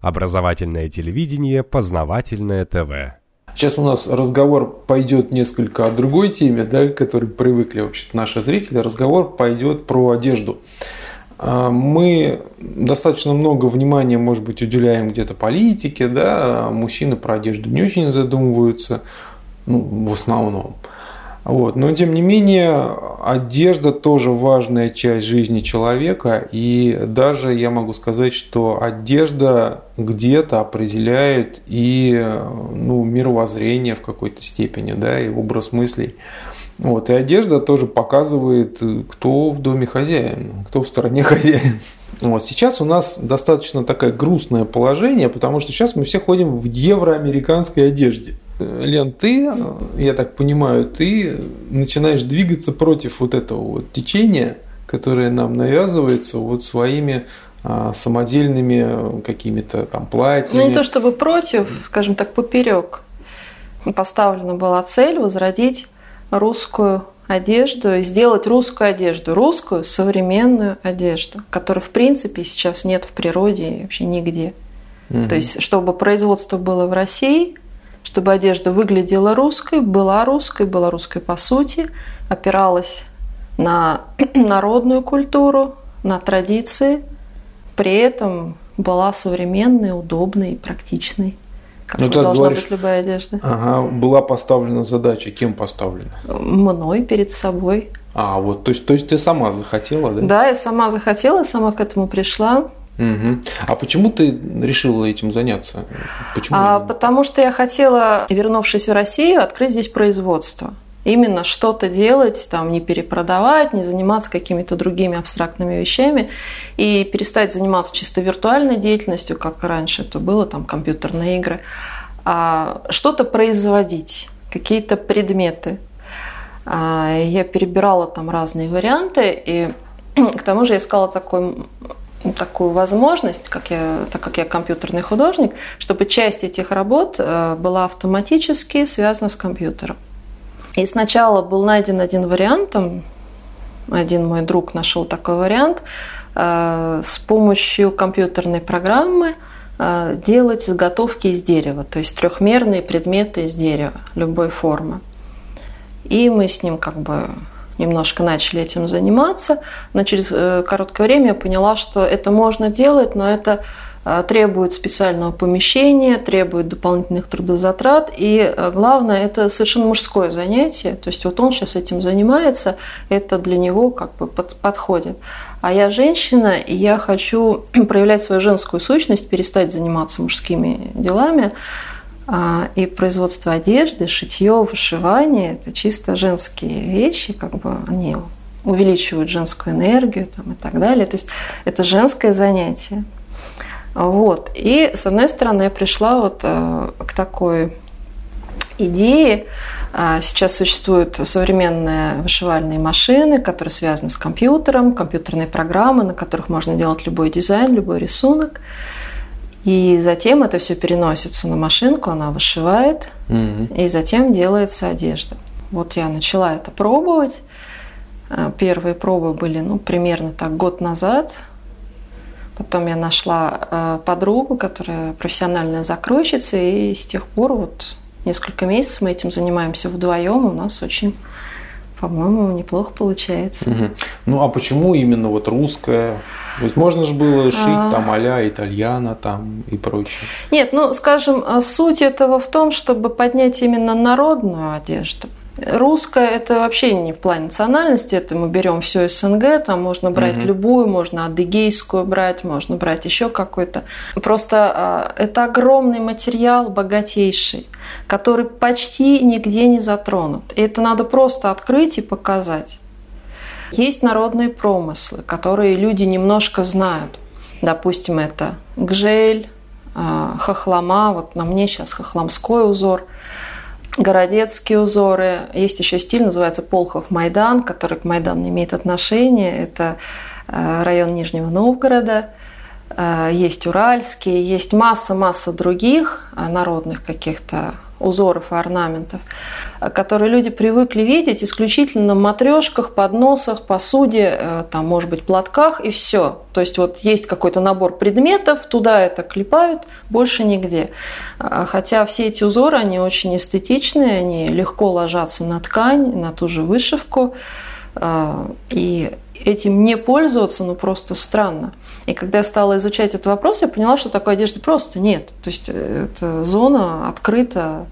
Образовательное телевидение, познавательное ТВ. Сейчас у нас разговор пойдет несколько о другой теме, да, к которой привыкли вообще наши зрители. Разговор пойдет про одежду. А, мы достаточно много внимания, может быть, уделяем где-то политике, да, мужчины про одежду не очень задумываются, ну, в основном. Вот. Но тем не менее, одежда тоже важная часть жизни человека. И даже я могу сказать, что одежда где-то определяет и ну, мировоззрение в какой-то степени, да, и образ мыслей. Вот. И одежда тоже показывает, кто в доме хозяин, кто в стороне хозяин. Вот. Сейчас у нас достаточно такое грустное положение, потому что сейчас мы все ходим в евроамериканской одежде. Лен, ты, я так понимаю, ты начинаешь двигаться против вот этого вот течения, которое нам навязывается вот своими а, самодельными какими-то там платьями. Ну не то чтобы против, скажем так, поперек. Поставлена была цель возродить русскую одежду и сделать русскую одежду, русскую современную одежду, которой в принципе сейчас нет в природе и вообще нигде. Угу. То есть, чтобы производство было в России, чтобы одежда выглядела русской, была русской, была русской по сути, опиралась на народную культуру, на традиции, при этом была современной, удобной, практичной. Как ну, должна говоришь, быть любая одежда. Ага, была поставлена задача. Кем поставлена? Мной перед собой. А, вот, то есть, то есть ты сама захотела, да? Да, я сама захотела, сама к этому пришла. Угу. А почему ты решила этим заняться? Почему? А, потому что я хотела, вернувшись в Россию, открыть здесь производство. Именно что-то делать, там, не перепродавать, не заниматься какими-то другими абстрактными вещами и перестать заниматься чисто виртуальной деятельностью, как раньше это было, там, компьютерные игры, а что-то производить, какие-то предметы. А, я перебирала там разные варианты, и к тому же я искала такой такую возможность, как я, так как я компьютерный художник, чтобы часть этих работ э, была автоматически связана с компьютером. И сначала был найден один вариант, там, один мой друг нашел такой вариант, э, с помощью компьютерной программы э, делать заготовки из дерева, то есть трехмерные предметы из дерева любой формы. И мы с ним как бы немножко начали этим заниматься, но через э, короткое время я поняла, что это можно делать, но это э, требует специального помещения, требует дополнительных трудозатрат, и э, главное, это совершенно мужское занятие, то есть вот он сейчас этим занимается, это для него как бы подходит. А я женщина, и я хочу проявлять свою женскую сущность, перестать заниматься мужскими делами, и производство одежды, шитье, вышивание – это чисто женские вещи, как бы они увеличивают женскую энергию там, и так далее. То есть это женское занятие. Вот. И с одной стороны я пришла вот э, к такой идее. А, сейчас существуют современные вышивальные машины, которые связаны с компьютером, компьютерные программы, на которых можно делать любой дизайн, любой рисунок. И затем это все переносится на машинку, она вышивает, mm и затем делается одежда. Вот я начала это пробовать. Э, первые пробы были ну, примерно так год назад. Потом я нашла э, подругу, которая профессиональная закройщица, и с тех пор вот несколько месяцев мы этим занимаемся вдвоем. У нас очень по-моему, неплохо получается. Угу. Ну а почему именно вот русская? Ведь можно же было шить а... там а итальяна там и прочее. Нет, ну скажем, суть этого в том, чтобы поднять именно народную одежду. Русская это вообще не в плане национальности, это мы берем все СНГ, там можно брать угу. любую, можно адыгейскую брать, можно брать еще какой-то. Просто а, это огромный материал, богатейший, который почти нигде не затронут. И это надо просто открыть и показать. Есть народные промыслы, которые люди немножко знают. Допустим, это гжель, а, хохлома, вот на мне сейчас хохломской узор – городецкие узоры. Есть еще стиль, называется Полхов-Майдан, который к Майдану не имеет отношения. Это э, район Нижнего Новгорода. Э, есть уральские, есть масса-масса других э, народных каких-то узоров и орнаментов, которые люди привыкли видеть исключительно на матрешках, подносах, посуде, э, там, может быть, платках и все. То есть вот есть какой-то набор предметов, туда это клепают, больше нигде. А, хотя все эти узоры, они очень эстетичные, они легко ложатся на ткань, на ту же вышивку. А, и этим не пользоваться, ну просто странно. И когда я стала изучать этот вопрос, я поняла, что такой одежды просто нет. То есть э, эта зона открыта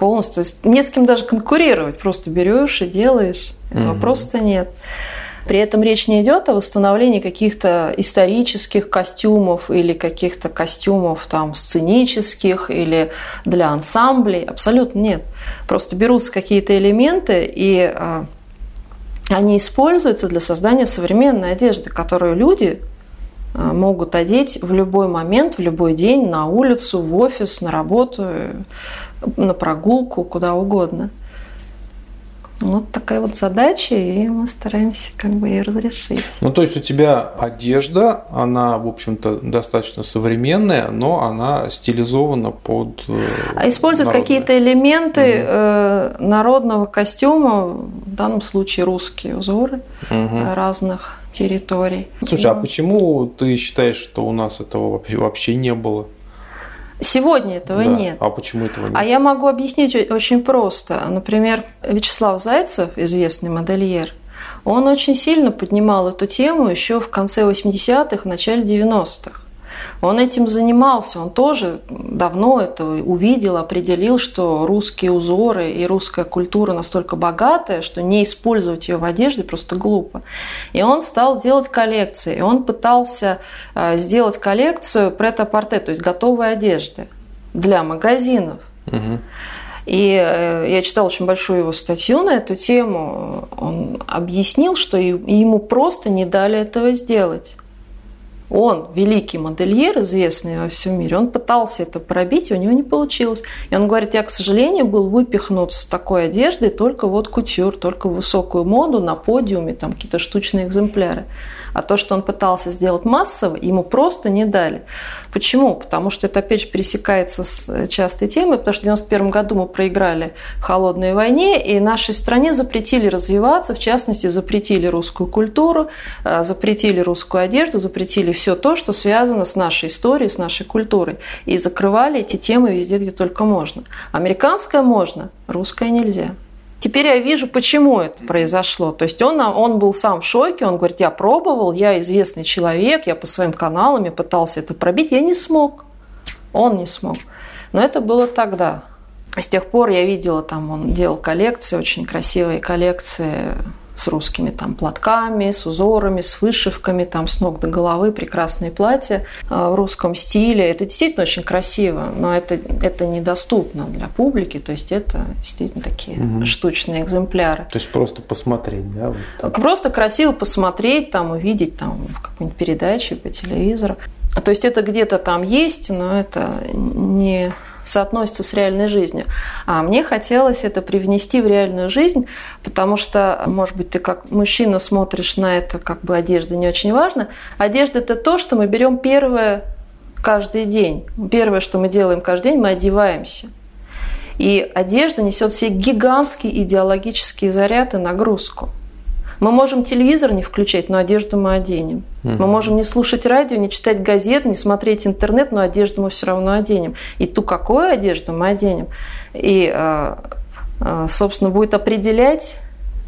полностью. То есть не с кем даже конкурировать. Просто берешь и делаешь. Этого mm-hmm. просто нет. При этом речь не идет о восстановлении каких-то исторических костюмов или каких-то костюмов там сценических или для ансамблей. Абсолютно нет. Просто берутся какие-то элементы и а, они используются для создания современной одежды, которую люди могут одеть в любой момент, в любой день, на улицу, в офис, на работу, на прогулку, куда угодно. Вот такая вот задача, и мы стараемся как бы ее разрешить. Ну, то есть у тебя одежда, она, в общем-то, достаточно современная, но она стилизована под э, А используют какие-то элементы угу. народного костюма, данном случае русские узоры угу. разных территорий. Слушай, а почему ты считаешь, что у нас этого вообще не было? Сегодня этого да. нет. А почему этого нет? А я могу объяснить очень просто. Например, Вячеслав Зайцев, известный модельер, он очень сильно поднимал эту тему еще в конце 80-х, в начале 90-х. Он этим занимался, он тоже давно это увидел, определил, что русские узоры и русская культура настолько богатая, что не использовать ее в одежде просто глупо. И он стал делать коллекции, и он пытался э, сделать коллекцию прет-а-порте, то есть готовой одежды для магазинов. Угу. И э, я читала очень большую его статью на эту тему. Он объяснил, что ему просто не дали этого сделать. Он, великий модельер, известный во всем мире, он пытался это пробить, и у него не получилось. И он говорит, я, к сожалению, был выпихнут с такой одеждой только вот кутюр, только высокую моду на подиуме, там какие-то штучные экземпляры. А то, что он пытался сделать массово, ему просто не дали. Почему? Потому что это опять же пересекается с э, частой темой, потому что в 1991 году мы проиграли в холодной войне, и нашей стране запретили развиваться, в частности, запретили русскую культуру, э, запретили русскую одежду, запретили все то, что связано с нашей историей, с нашей культурой. И закрывали эти темы везде, где только можно. Американское можно, русское нельзя. Теперь я вижу, почему это произошло. То есть он, он был сам в шоке, он говорит, я пробовал, я известный человек, я по своим каналам пытался это пробить, я не смог. Он не смог. Но это было тогда. С тех пор я видела, там он делал коллекции, очень красивые коллекции с русскими там платками, с узорами, с вышивками, там с ног до головы, прекрасные платья а, в русском стиле. Это действительно очень красиво, но это, это недоступно для публики, то есть это действительно такие угу. штучные экземпляры. То есть просто посмотреть, да? Вот просто красиво посмотреть, там увидеть там в какой-нибудь передаче по телевизору. То есть это где-то там есть, но это не соотносится с реальной жизнью. А мне хотелось это привнести в реальную жизнь, потому что, может быть, ты как мужчина смотришь на это, как бы одежда не очень важна. Одежда – это то, что мы берем первое каждый день. Первое, что мы делаем каждый день, мы одеваемся. И одежда несет в себе гигантский идеологический заряд и нагрузку – мы можем телевизор не включать, но одежду мы оденем. Угу. Мы можем не слушать радио, не читать газет, не смотреть интернет, но одежду мы все равно оденем. И ту, какую одежду мы оденем. И, э, э, собственно, будет определять,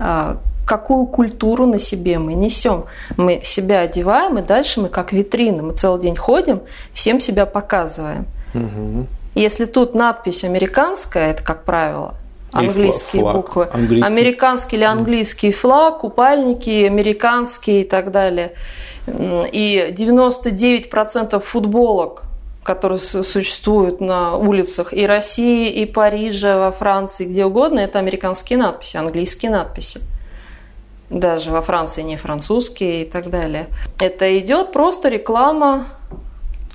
э, какую культуру на себе мы несем. Мы себя одеваем, и дальше мы как витрины. Мы целый день ходим, всем себя показываем. Угу. Если тут надпись американская, это, как правило, английские флаг, буквы. Английский. Американский или английский флаг, купальники американские и так далее. И 99% футболок, которые существуют на улицах и России, и Парижа, во Франции, где угодно, это американские надписи, английские надписи. Даже во Франции не французские и так далее. Это идет просто реклама,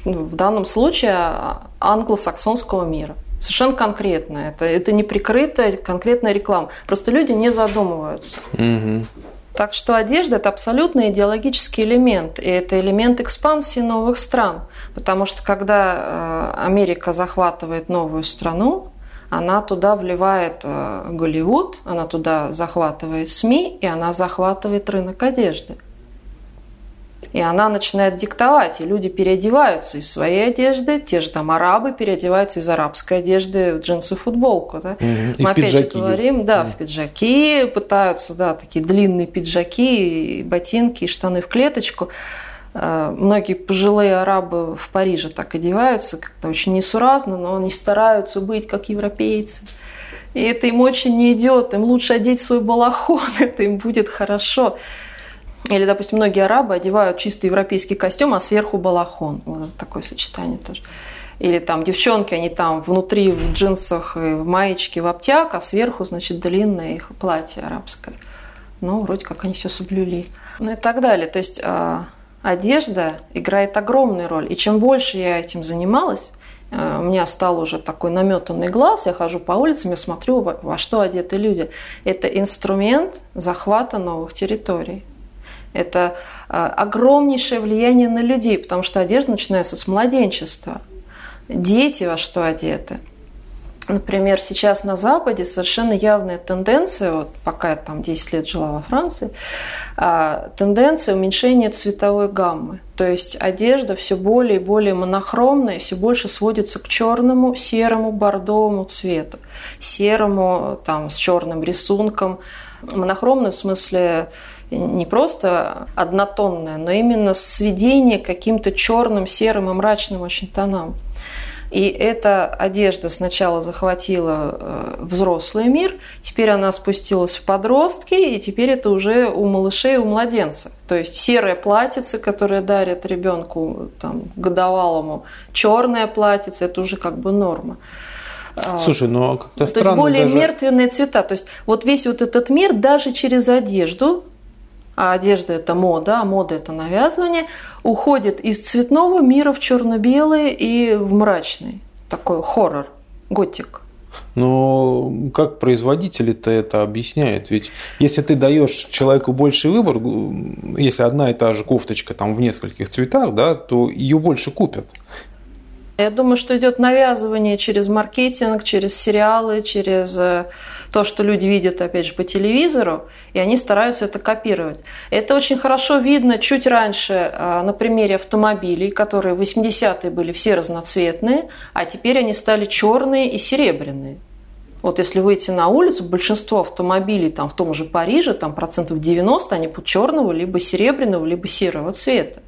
ну, в данном случае, а, англосаксонского мира. Совершенно конкретно. Это, это не прикрытая конкретная реклама. Просто люди не задумываются. Угу. Так что одежда – это абсолютно идеологический элемент. И это элемент экспансии новых стран. Потому что когда э, Америка захватывает новую страну, она туда вливает э, Голливуд, она туда захватывает СМИ, и она захватывает рынок одежды. И она начинает диктовать, и люди переодеваются из своей одежды, те же там арабы переодеваются из арабской одежды в джинсы футболку. Да? Мгм. И Мы в опять пиджаки. же говорим, да, в пиджаки пытаются, да, такие длинные пиджаки, и ботинки, и штаны в клеточку. Э, Многие пожилые арабы в Париже так одеваются, как-то очень несуразно, но они стараются быть как европейцы. И это им очень не идет, им лучше одеть свой балахон, это им будет хорошо. Или, допустим, многие арабы одевают чисто европейский костюм, а сверху балахон. Вот такое сочетание тоже. Или там девчонки, они там внутри в джинсах, и в маечке, в обтяг, а сверху, значит, длинное их платье арабское. Ну, вроде как они все соблюли. Ну и так далее. То есть а, одежда играет огромную роль. И чем больше я этим занималась, а, у меня стал уже такой наметанный глаз, я хожу по улицам, я смотрю, во, во что одеты люди. Это инструмент захвата новых территорий. Это а, огромнейшее влияние на людей, потому что одежда начинается с младенчества. Дети во что одеты. Например, сейчас на Западе совершенно явная тенденция, вот пока я там 10 лет жила во Франции, а, тенденция уменьшения цветовой гаммы. То есть одежда все более и более монохромная, все больше сводится к черному, серому, бордовому цвету. Серому, там, с черным рисунком. Монохромный в смысле не просто однотонное, но именно сведение к каким-то черным, серым и мрачным очень тонам. И эта одежда сначала захватила э, взрослый мир, теперь она спустилась в подростки, и теперь это уже у малышей, у младенцев. То есть серое платьице, которое дарят ребенку там, годовалому, черное платьице, это уже как бы норма. А, Слушай, ну а как-то то есть странно более даже... мертвенные цвета. То есть вот весь вот этот мир даже через одежду, а одежда это мода, а мода это навязывание, уходит из цветного мира в черно-белый и в мрачный. Такой хоррор, готик. Но как производители-то это объясняют? Ведь если ты даешь человеку больший выбор, если одна и та же кофточка там в нескольких цветах, да, то ее больше купят. Я думаю, что идет навязывание через маркетинг, через сериалы, через э, то, что люди видят, опять же, по телевизору, и они стараются это копировать. Это очень хорошо видно чуть раньше э, на примере автомобилей, которые в 80-е были все разноцветные, а теперь они стали черные и серебряные. Вот если выйти на улицу, большинство автомобилей там в том же Париже, там процентов 90, они черного, либо серебряного, либо серого цвета.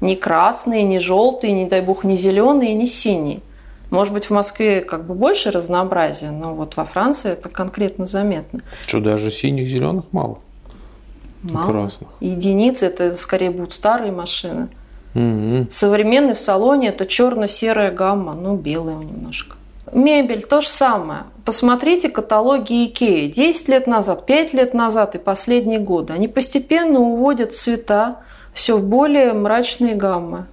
Не красные, не желтые, не дай бог, не зеленые, не синие. Может быть, в Москве как бы больше разнообразия, но вот во Франции это конкретно заметно. Что, даже синих, зеленых мало? Мало. Красных. Единицы это скорее будут старые машины. Мгм. Современный в салоне это черно-серая гамма, ну белая немножко. Мебель то же самое. Посмотрите каталоги Икеи. 10 лет назад, 5 лет назад и последние годы. Они постепенно уводят цвета все в более мрачные гаммы.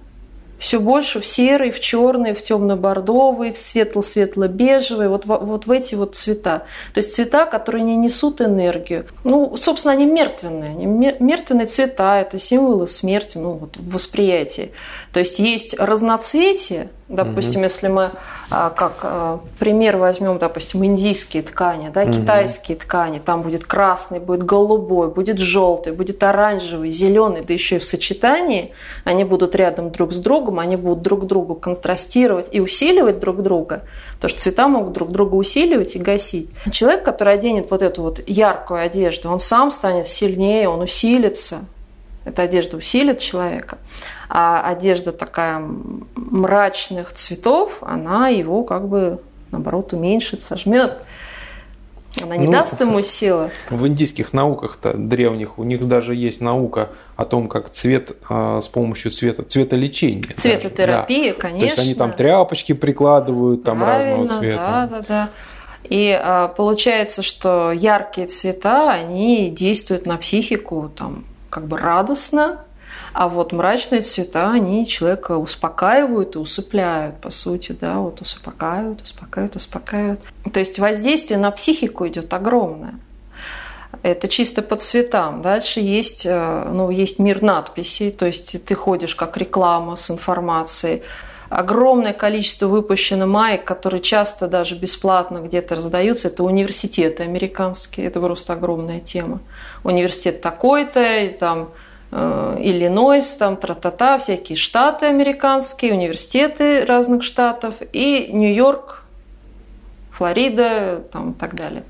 Все больше в серый, в черный, в темно-бордовый, в светло-светло-бежевый, вот, вот в эти вот цвета. То есть цвета, которые не несут энергию. Ну, собственно, они мертвенные. Они мер- мертвенные цвета, это символы смерти, ну, вот в восприятии. То есть есть разноцветие, допустим, если мы а, как а, пример возьмем, допустим, индийские ткани, да, китайские ткани, там будет красный, будет голубой, будет желтый, будет оранжевый, зеленый, да еще и в сочетании, они будут рядом друг с другом, они будут друг другу контрастировать и усиливать друг друга, потому что цвета могут друг друга усиливать и гасить. Человек, который оденет вот эту вот яркую одежду, он сам станет сильнее, он усилится, эта одежда усилит человека. А одежда такая мрачных цветов, она его как бы наоборот уменьшит, сожмет. Она не Ну, даст ему силы. В индийских науках-то древних у них даже есть наука о том, как цвет а, с помощью цвета, цветолечения. Цветотерапия, да. конечно. То есть они там тряпочки прикладывают там разного Правильно, цвета. Да, да, да. И а, получается, что яркие цвета, они действуют на психику там как бы радостно, а вот мрачные цвета, они человека успокаивают и усыпляют, по сути, да, вот успокаивают, успокаивают, успокаивают. То есть воздействие на психику идет огромное. Это чисто по цветам. Дальше есть, э, ну, есть мир надписей, то есть ты ходишь как реклама с информацией. огромное количество выпущено маек, которые часто даже бесплатно где-то раздаются. Это университеты американские, это просто огромная тема. Университет такой-то, там Иллинойс, там тра-та-та, всякие штаты американские, университеты разных штатов и Нью-Йорк, Флорида там, и так далее.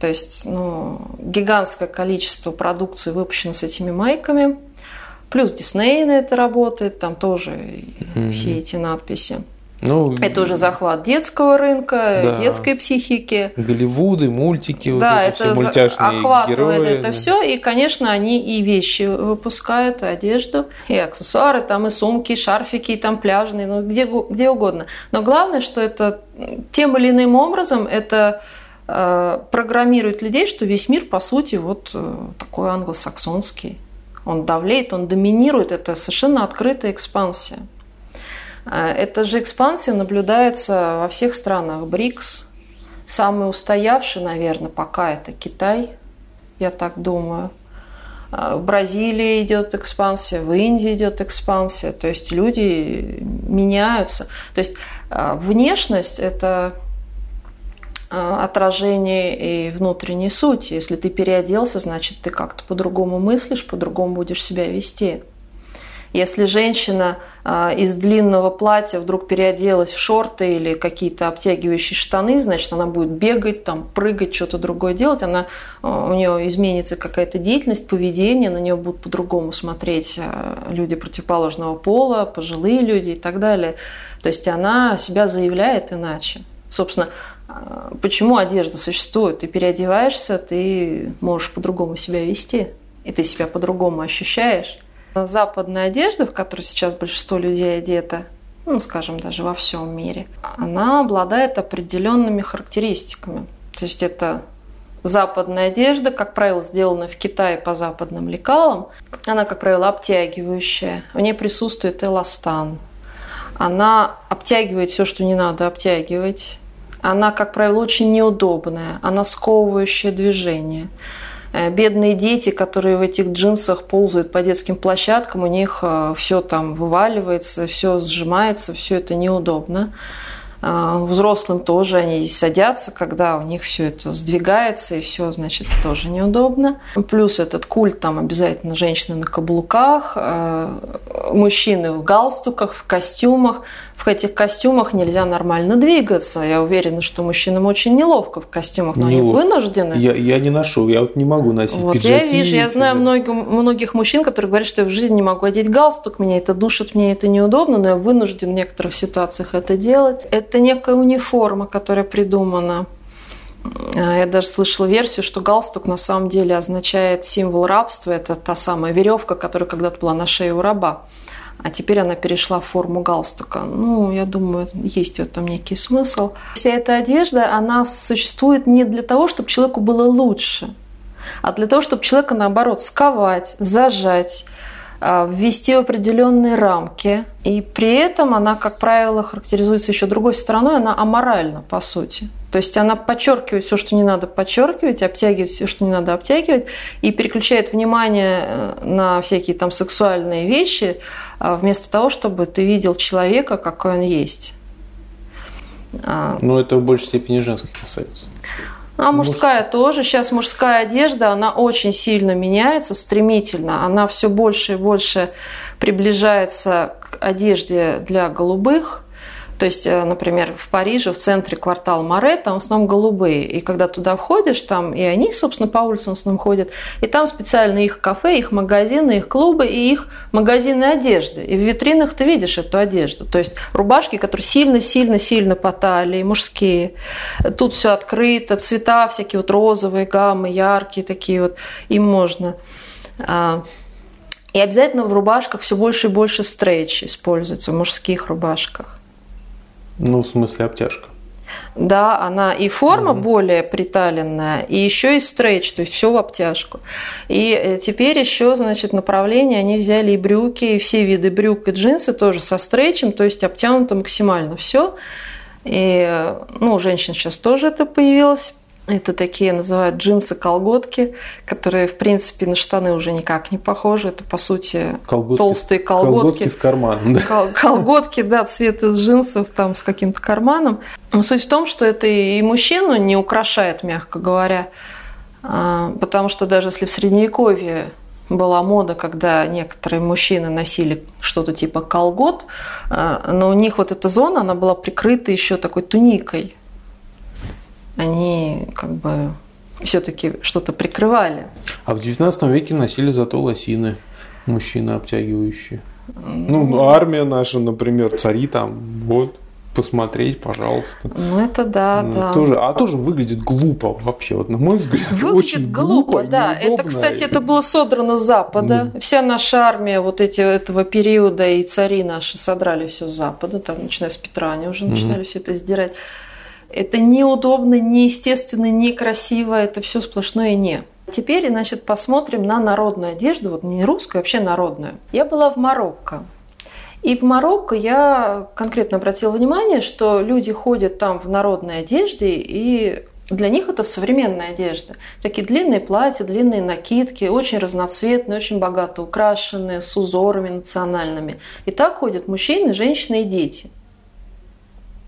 То есть ну, гигантское количество продукции выпущено с этими майками – Плюс Дисней на это работает, там тоже mm-hmm. все эти надписи. Ну, это уже захват детского рынка, да. детской психики. Голливуды, мультики, да, вот эти это все мультяшные охватывает герои. это все. И, конечно, они и вещи выпускают, и одежду, и аксессуары, там и сумки, и шарфики, и там пляжные, ну где, где угодно. Но главное, что это тем или иным образом это э, программирует людей, что весь мир, по сути, вот э, такой англосаксонский. Он давлеет, он доминирует. Это совершенно открытая экспансия. А, эта же экспансия наблюдается во всех странах БРИКС. Самый устоявший, наверное, пока это Китай, я так думаю. А, в Бразилии идет экспансия, в Индии идет экспансия. То есть люди меняются. То есть а, внешность – это отражение и внутренней сути. Если ты переоделся, значит, ты как-то по-другому мыслишь, по-другому будешь себя вести. Если женщина а, из длинного платья вдруг переоделась в шорты или какие-то обтягивающие штаны, значит, она будет бегать, там, прыгать, что-то другое делать, она, а, у нее изменится какая-то деятельность, поведение, на нее будут по-другому смотреть люди противоположного пола, пожилые люди и так далее. То есть она себя заявляет иначе. Собственно, почему одежда существует. Ты переодеваешься, ты можешь по-другому себя вести, и ты себя по-другому ощущаешь. Западная одежда, в которой сейчас большинство людей одето, ну, скажем, даже во всем мире, она обладает определенными характеристиками. То есть это западная одежда, как правило, сделана в Китае по западным лекалам. Она, как правило, обтягивающая. В ней присутствует эластан. Она обтягивает все, что не надо обтягивать она, как правило, очень неудобная, она сковывающее движение. Э, бедные дети, которые в этих джинсах ползают по детским площадкам, у них э, все там вываливается, все сжимается, все это неудобно. Э, взрослым тоже они садятся, когда у них все это сдвигается, и все, значит, тоже неудобно. Плюс этот культ, там обязательно женщины на каблуках, мужчины в галстуках, в костюмах в этих костюмах нельзя нормально двигаться. Я уверена, что мужчинам очень неловко в костюмах, но неловко. они вынуждены. Я, я не ношу, я вот не могу носить вот пиджаки. Я вижу, я знаю многих, многих мужчин, которые говорят, что я в жизни не могу одеть галстук, меня это душит, мне это неудобно, но я вынужден в некоторых ситуациях это делать. Это некая униформа, которая придумана. А, я даже слышала версию, что галстук на самом деле означает символ рабства. Это та самая веревка, которая когда-то была на шее у раба а теперь она перешла в форму галстука. Ну, я думаю, есть в этом некий смысл. Вся эта одежда, она существует не для того, чтобы человеку было лучше, а для того, чтобы человека, наоборот, сковать, зажать, а, ввести в определенные рамки. И при этом она, как правило, характеризуется еще другой стороной, она аморальна, по сути. То есть она подчеркивает все, что не надо подчеркивать, обтягивает все, что не надо обтягивать, и переключает внимание э, на всякие там сексуальные вещи, вместо того, чтобы ты видел человека, какой он есть. А. Но это в большей степени женской касается. А мужская Муж... тоже. Сейчас мужская одежда, она очень сильно меняется, стремительно. Она все больше и больше приближается к одежде для голубых. То есть, э, например, в Париже, в центре квартал Море, там в основном голубые. И когда туда входишь, там и они, собственно, по улицам в основном ходят. И там специально их кафе, их магазины, их клубы и их магазины одежды. И в витринах ты видишь эту одежду. То есть рубашки, которые сильно-сильно-сильно по талии, мужские. Тут все открыто, цвета всякие вот розовые гаммы, яркие такие вот. Им можно. А, и обязательно в рубашках все больше и больше стрейч используется, в мужских рубашках. Ну, в смысле обтяжка. Да, она и форма угу. более приталенная, и еще и стрейч, то есть все в обтяжку. И э, теперь еще, значит, направление они взяли и брюки, и все виды брюк и джинсы тоже со стрейчем, то есть обтянуто максимально все. И, ну, у женщин сейчас тоже это появилось Это такие называют джинсы-колготки, которые, в принципе, на штаны уже никак не похожи. Это, по сути, колготки, толстые колготки. Колготки с карманом. Да. Кол- колготки, да, цвета джинсов там с каким-то карманом. Но суть в том, что это и мужчину не украшает, мягко говоря. А, потому что даже если в Средневековье была мода, когда некоторые мужчины носили что-то типа колгот, а, но у них вот эта зона, она была прикрыта еще такой туникой они как бы все-таки что-то прикрывали. А в XIX веке носили зато лосины, мужчины обтягивающие. Ну, армия наша, например, цари там, вот, посмотреть, пожалуйста. Ну, это да, ну, да. Тоже, а тоже выглядит глупо вообще, вот на мой взгляд. Выглядит очень глупо, глупо да. Это, кстати, это было содрано с Запада. Mm. Вся наша армия вот эти, этого периода и цари наши содрали все с Запада, там, начиная с Петра, они уже начинали mm. все это сдирать. Это неудобно, неестественно, некрасиво, это все сплошное не. Теперь, значит, посмотрим на народную одежду, вот не русскую, вообще народную. Я была в Марокко. И в Марокко я конкретно обратила внимание, что люди ходят там в народной одежде, и для них это современная одежда. Такие длинные платья, длинные накидки, очень разноцветные, очень богато украшенные, с узорами национальными. И так ходят мужчины, женщины и дети –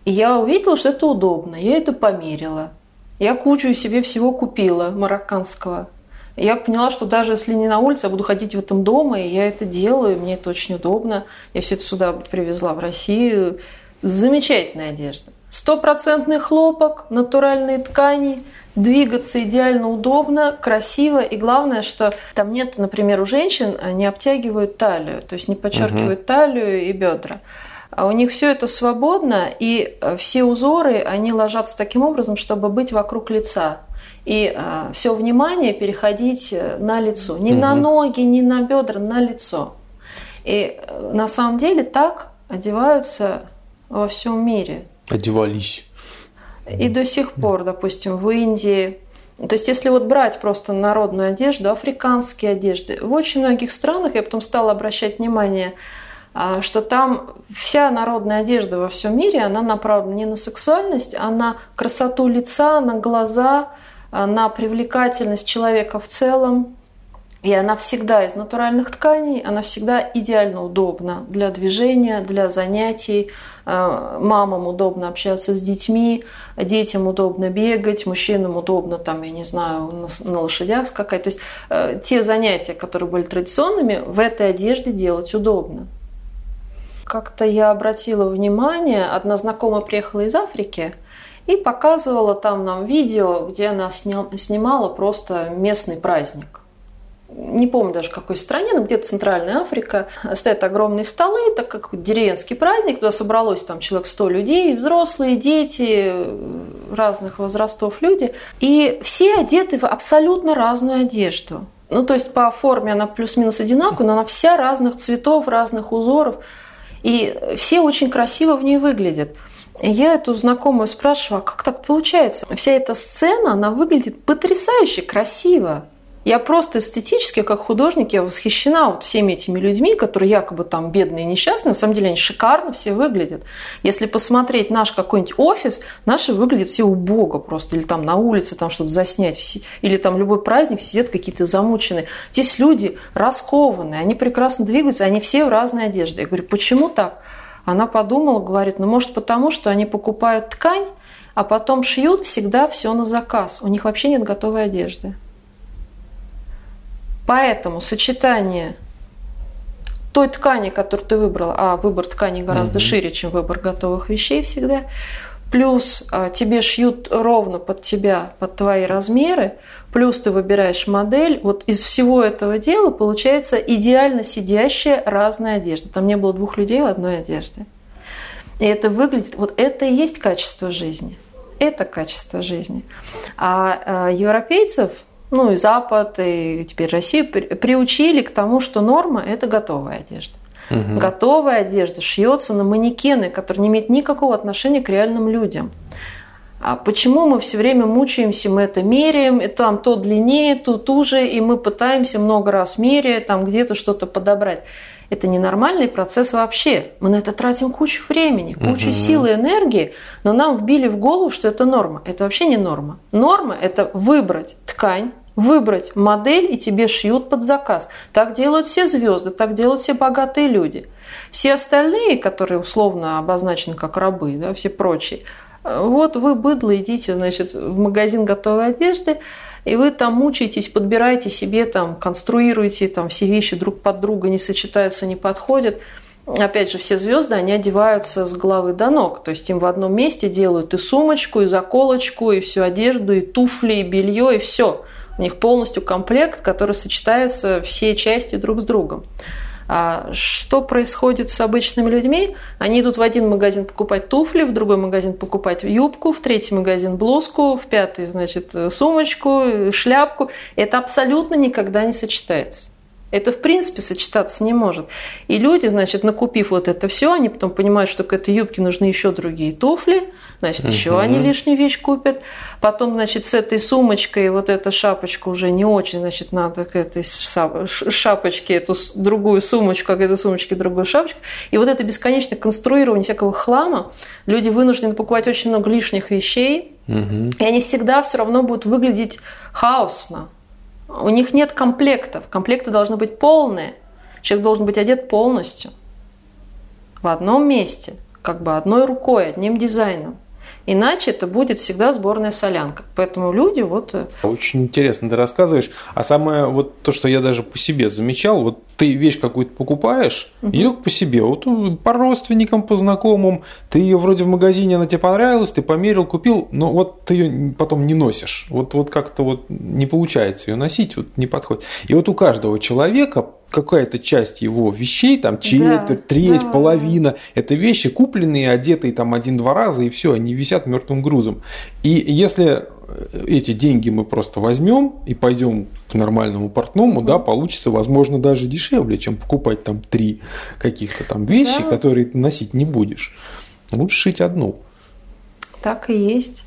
и я увидела, что это удобно. Я это померила. Я кучу себе всего купила марокканского. Я поняла, что даже если не на улице, я буду ходить в этом дома, и я это делаю, мне это очень удобно. Я все это сюда привезла в Россию. Замечательная одежда. Стопроцентный хлопок, натуральные ткани, двигаться идеально удобно, красиво. И главное, что там нет, например, у женщин не обтягивают талию, то есть не подчеркивают угу. талию и бедра. А у них все это свободно, и э, все узоры, они ложатся таким образом, чтобы быть вокруг лица. И э, все внимание переходить э, на лицо. Не угу. на ноги, не на бедра, на лицо. И на самом деле так одеваются во всем мире. Одевались. И до сих пор, допустим, в Индии, то есть, если вот брать просто народную одежду, африканские одежды, в очень многих странах, я потом стала обращать внимание, что там вся народная одежда во всем мире, она направлена не на сексуальность, а на красоту лица, на глаза, а, на привлекательность человека в целом. И она всегда из натуральных тканей, она всегда идеально удобна для движения, для занятий. А, мамам удобно общаться с детьми, детям удобно бегать, мужчинам удобно, там, я не знаю, на лошадях скакать. То есть э, те занятия, которые были традиционными, в этой одежде делать удобно. Как-то я обратила внимание, одна знакомая приехала из Африки и показывала там нам видео, где она снимала просто местный праздник не помню даже какой стране, но где-то Центральная Африка, стоят огромные столы, так как деревенский праздник, туда собралось там человек 100 людей, взрослые, дети, разных возрастов люди, и все одеты в абсолютно разную одежду. Ну, то есть по форме она плюс-минус одинаковая, но она вся разных цветов, разных узоров. И все очень красиво в ней выглядят. И я эту знакомую спрашиваю, а как так получается? Вся эта сцена, она выглядит потрясающе красиво. Я просто эстетически, как художник, я восхищена вот всеми этими людьми, которые якобы там бедные и несчастные. На самом деле они шикарно все выглядят. Если посмотреть наш какой-нибудь офис, наши выглядят все убого просто. Или там на улице там что-то заснять. Или там любой праздник сидят какие-то замученные. Здесь люди раскованные, они прекрасно двигаются, они все в разной одежде. Я говорю, почему так? Она подумала, говорит, ну может потому, что они покупают ткань, а потом шьют всегда все на заказ. У них вообще нет готовой одежды. Поэтому сочетание той ткани, которую ты выбрала, а выбор ткани гораздо угу. шире, чем выбор готовых вещей всегда, плюс а, тебе шьют ровно под тебя, под твои размеры, плюс ты выбираешь модель, вот из всего этого дела получается идеально сидящая разная одежда. Там не было двух людей в одной одежде. И это выглядит, вот это и есть качество жизни. Это качество жизни. А, а европейцев ну и Запад, и теперь Россия приучили к тому, что норма – это готовая одежда. Угу. Готовая одежда шьется на манекены, которые не имеют никакого отношения к реальным людям. А почему мы все время мучаемся, мы это меряем, и там то длиннее, то туже, и мы пытаемся много раз меряя, там где-то что-то подобрать. Это ненормальный процесс вообще. Мы на это тратим кучу времени, кучу угу. сил и энергии, но нам вбили в голову, что это норма. Это вообще не норма. Норма – это выбрать ткань, выбрать модель, и тебе шьют под заказ. Так делают все звезды, так делают все богатые люди. Все остальные, которые условно обозначены как рабы, да, все прочие, вот вы, быдло, идите значит, в магазин готовой одежды, и вы там мучаетесь, подбираете себе, там, конструируете, там, все вещи друг под друга не сочетаются, не подходят. Опять же, все звезды, они одеваются с головы до ног. То есть им в одном месте делают и сумочку, и заколочку, и всю одежду, и туфли, и белье, и все. У них полностью комплект, который сочетается все части друг с другом. А что происходит с обычными людьми? Они идут в один магазин покупать туфли, в другой магазин покупать юбку, в третий магазин блузку, в пятый, значит, сумочку, шляпку. Это абсолютно никогда не сочетается. Это в принципе сочетаться не может. И люди, значит, накупив вот это все, они потом понимают, что к этой юбке нужны еще другие туфли, значит, еще угу. они лишнюю вещь купят. Потом, значит, с этой сумочкой вот эта шапочка уже не очень, значит, надо к этой шапочке эту другую сумочку, а к этой сумочке другую шапочку. И вот это бесконечное конструирование всякого хлама, люди вынуждены покупать очень много лишних вещей, угу. и они всегда все равно будут выглядеть хаосно. У них нет комплектов. Комплекты должны быть полные. Человек должен быть одет полностью. В одном месте, как бы одной рукой, одним дизайном. Иначе это будет всегда сборная солянка. Поэтому люди вот... Э, Очень интересно ты рассказываешь. А самое вот то, что я даже по себе замечал, вот ты вещь какую-то покупаешь, угу. и только по себе, вот по родственникам, по знакомым, ты ее вроде в магазине, она тебе понравилась, ты померил, купил, но вот ты ее потом не носишь. Вот, вот как-то вот не получается ее носить, вот не подходит. И вот у каждого человека какая-то часть его вещей, там четверть, да, треть, да. половина, это вещи купленные, одетые там один-два раза, и все, они висят мертвым грузом. И если эти деньги мы просто возьмем и пойдем к нормальному портному, да, получится, возможно, даже дешевле, чем покупать там три каких-то там вещи, да. которые ты носить не будешь. Лучше шить одну. Так и есть.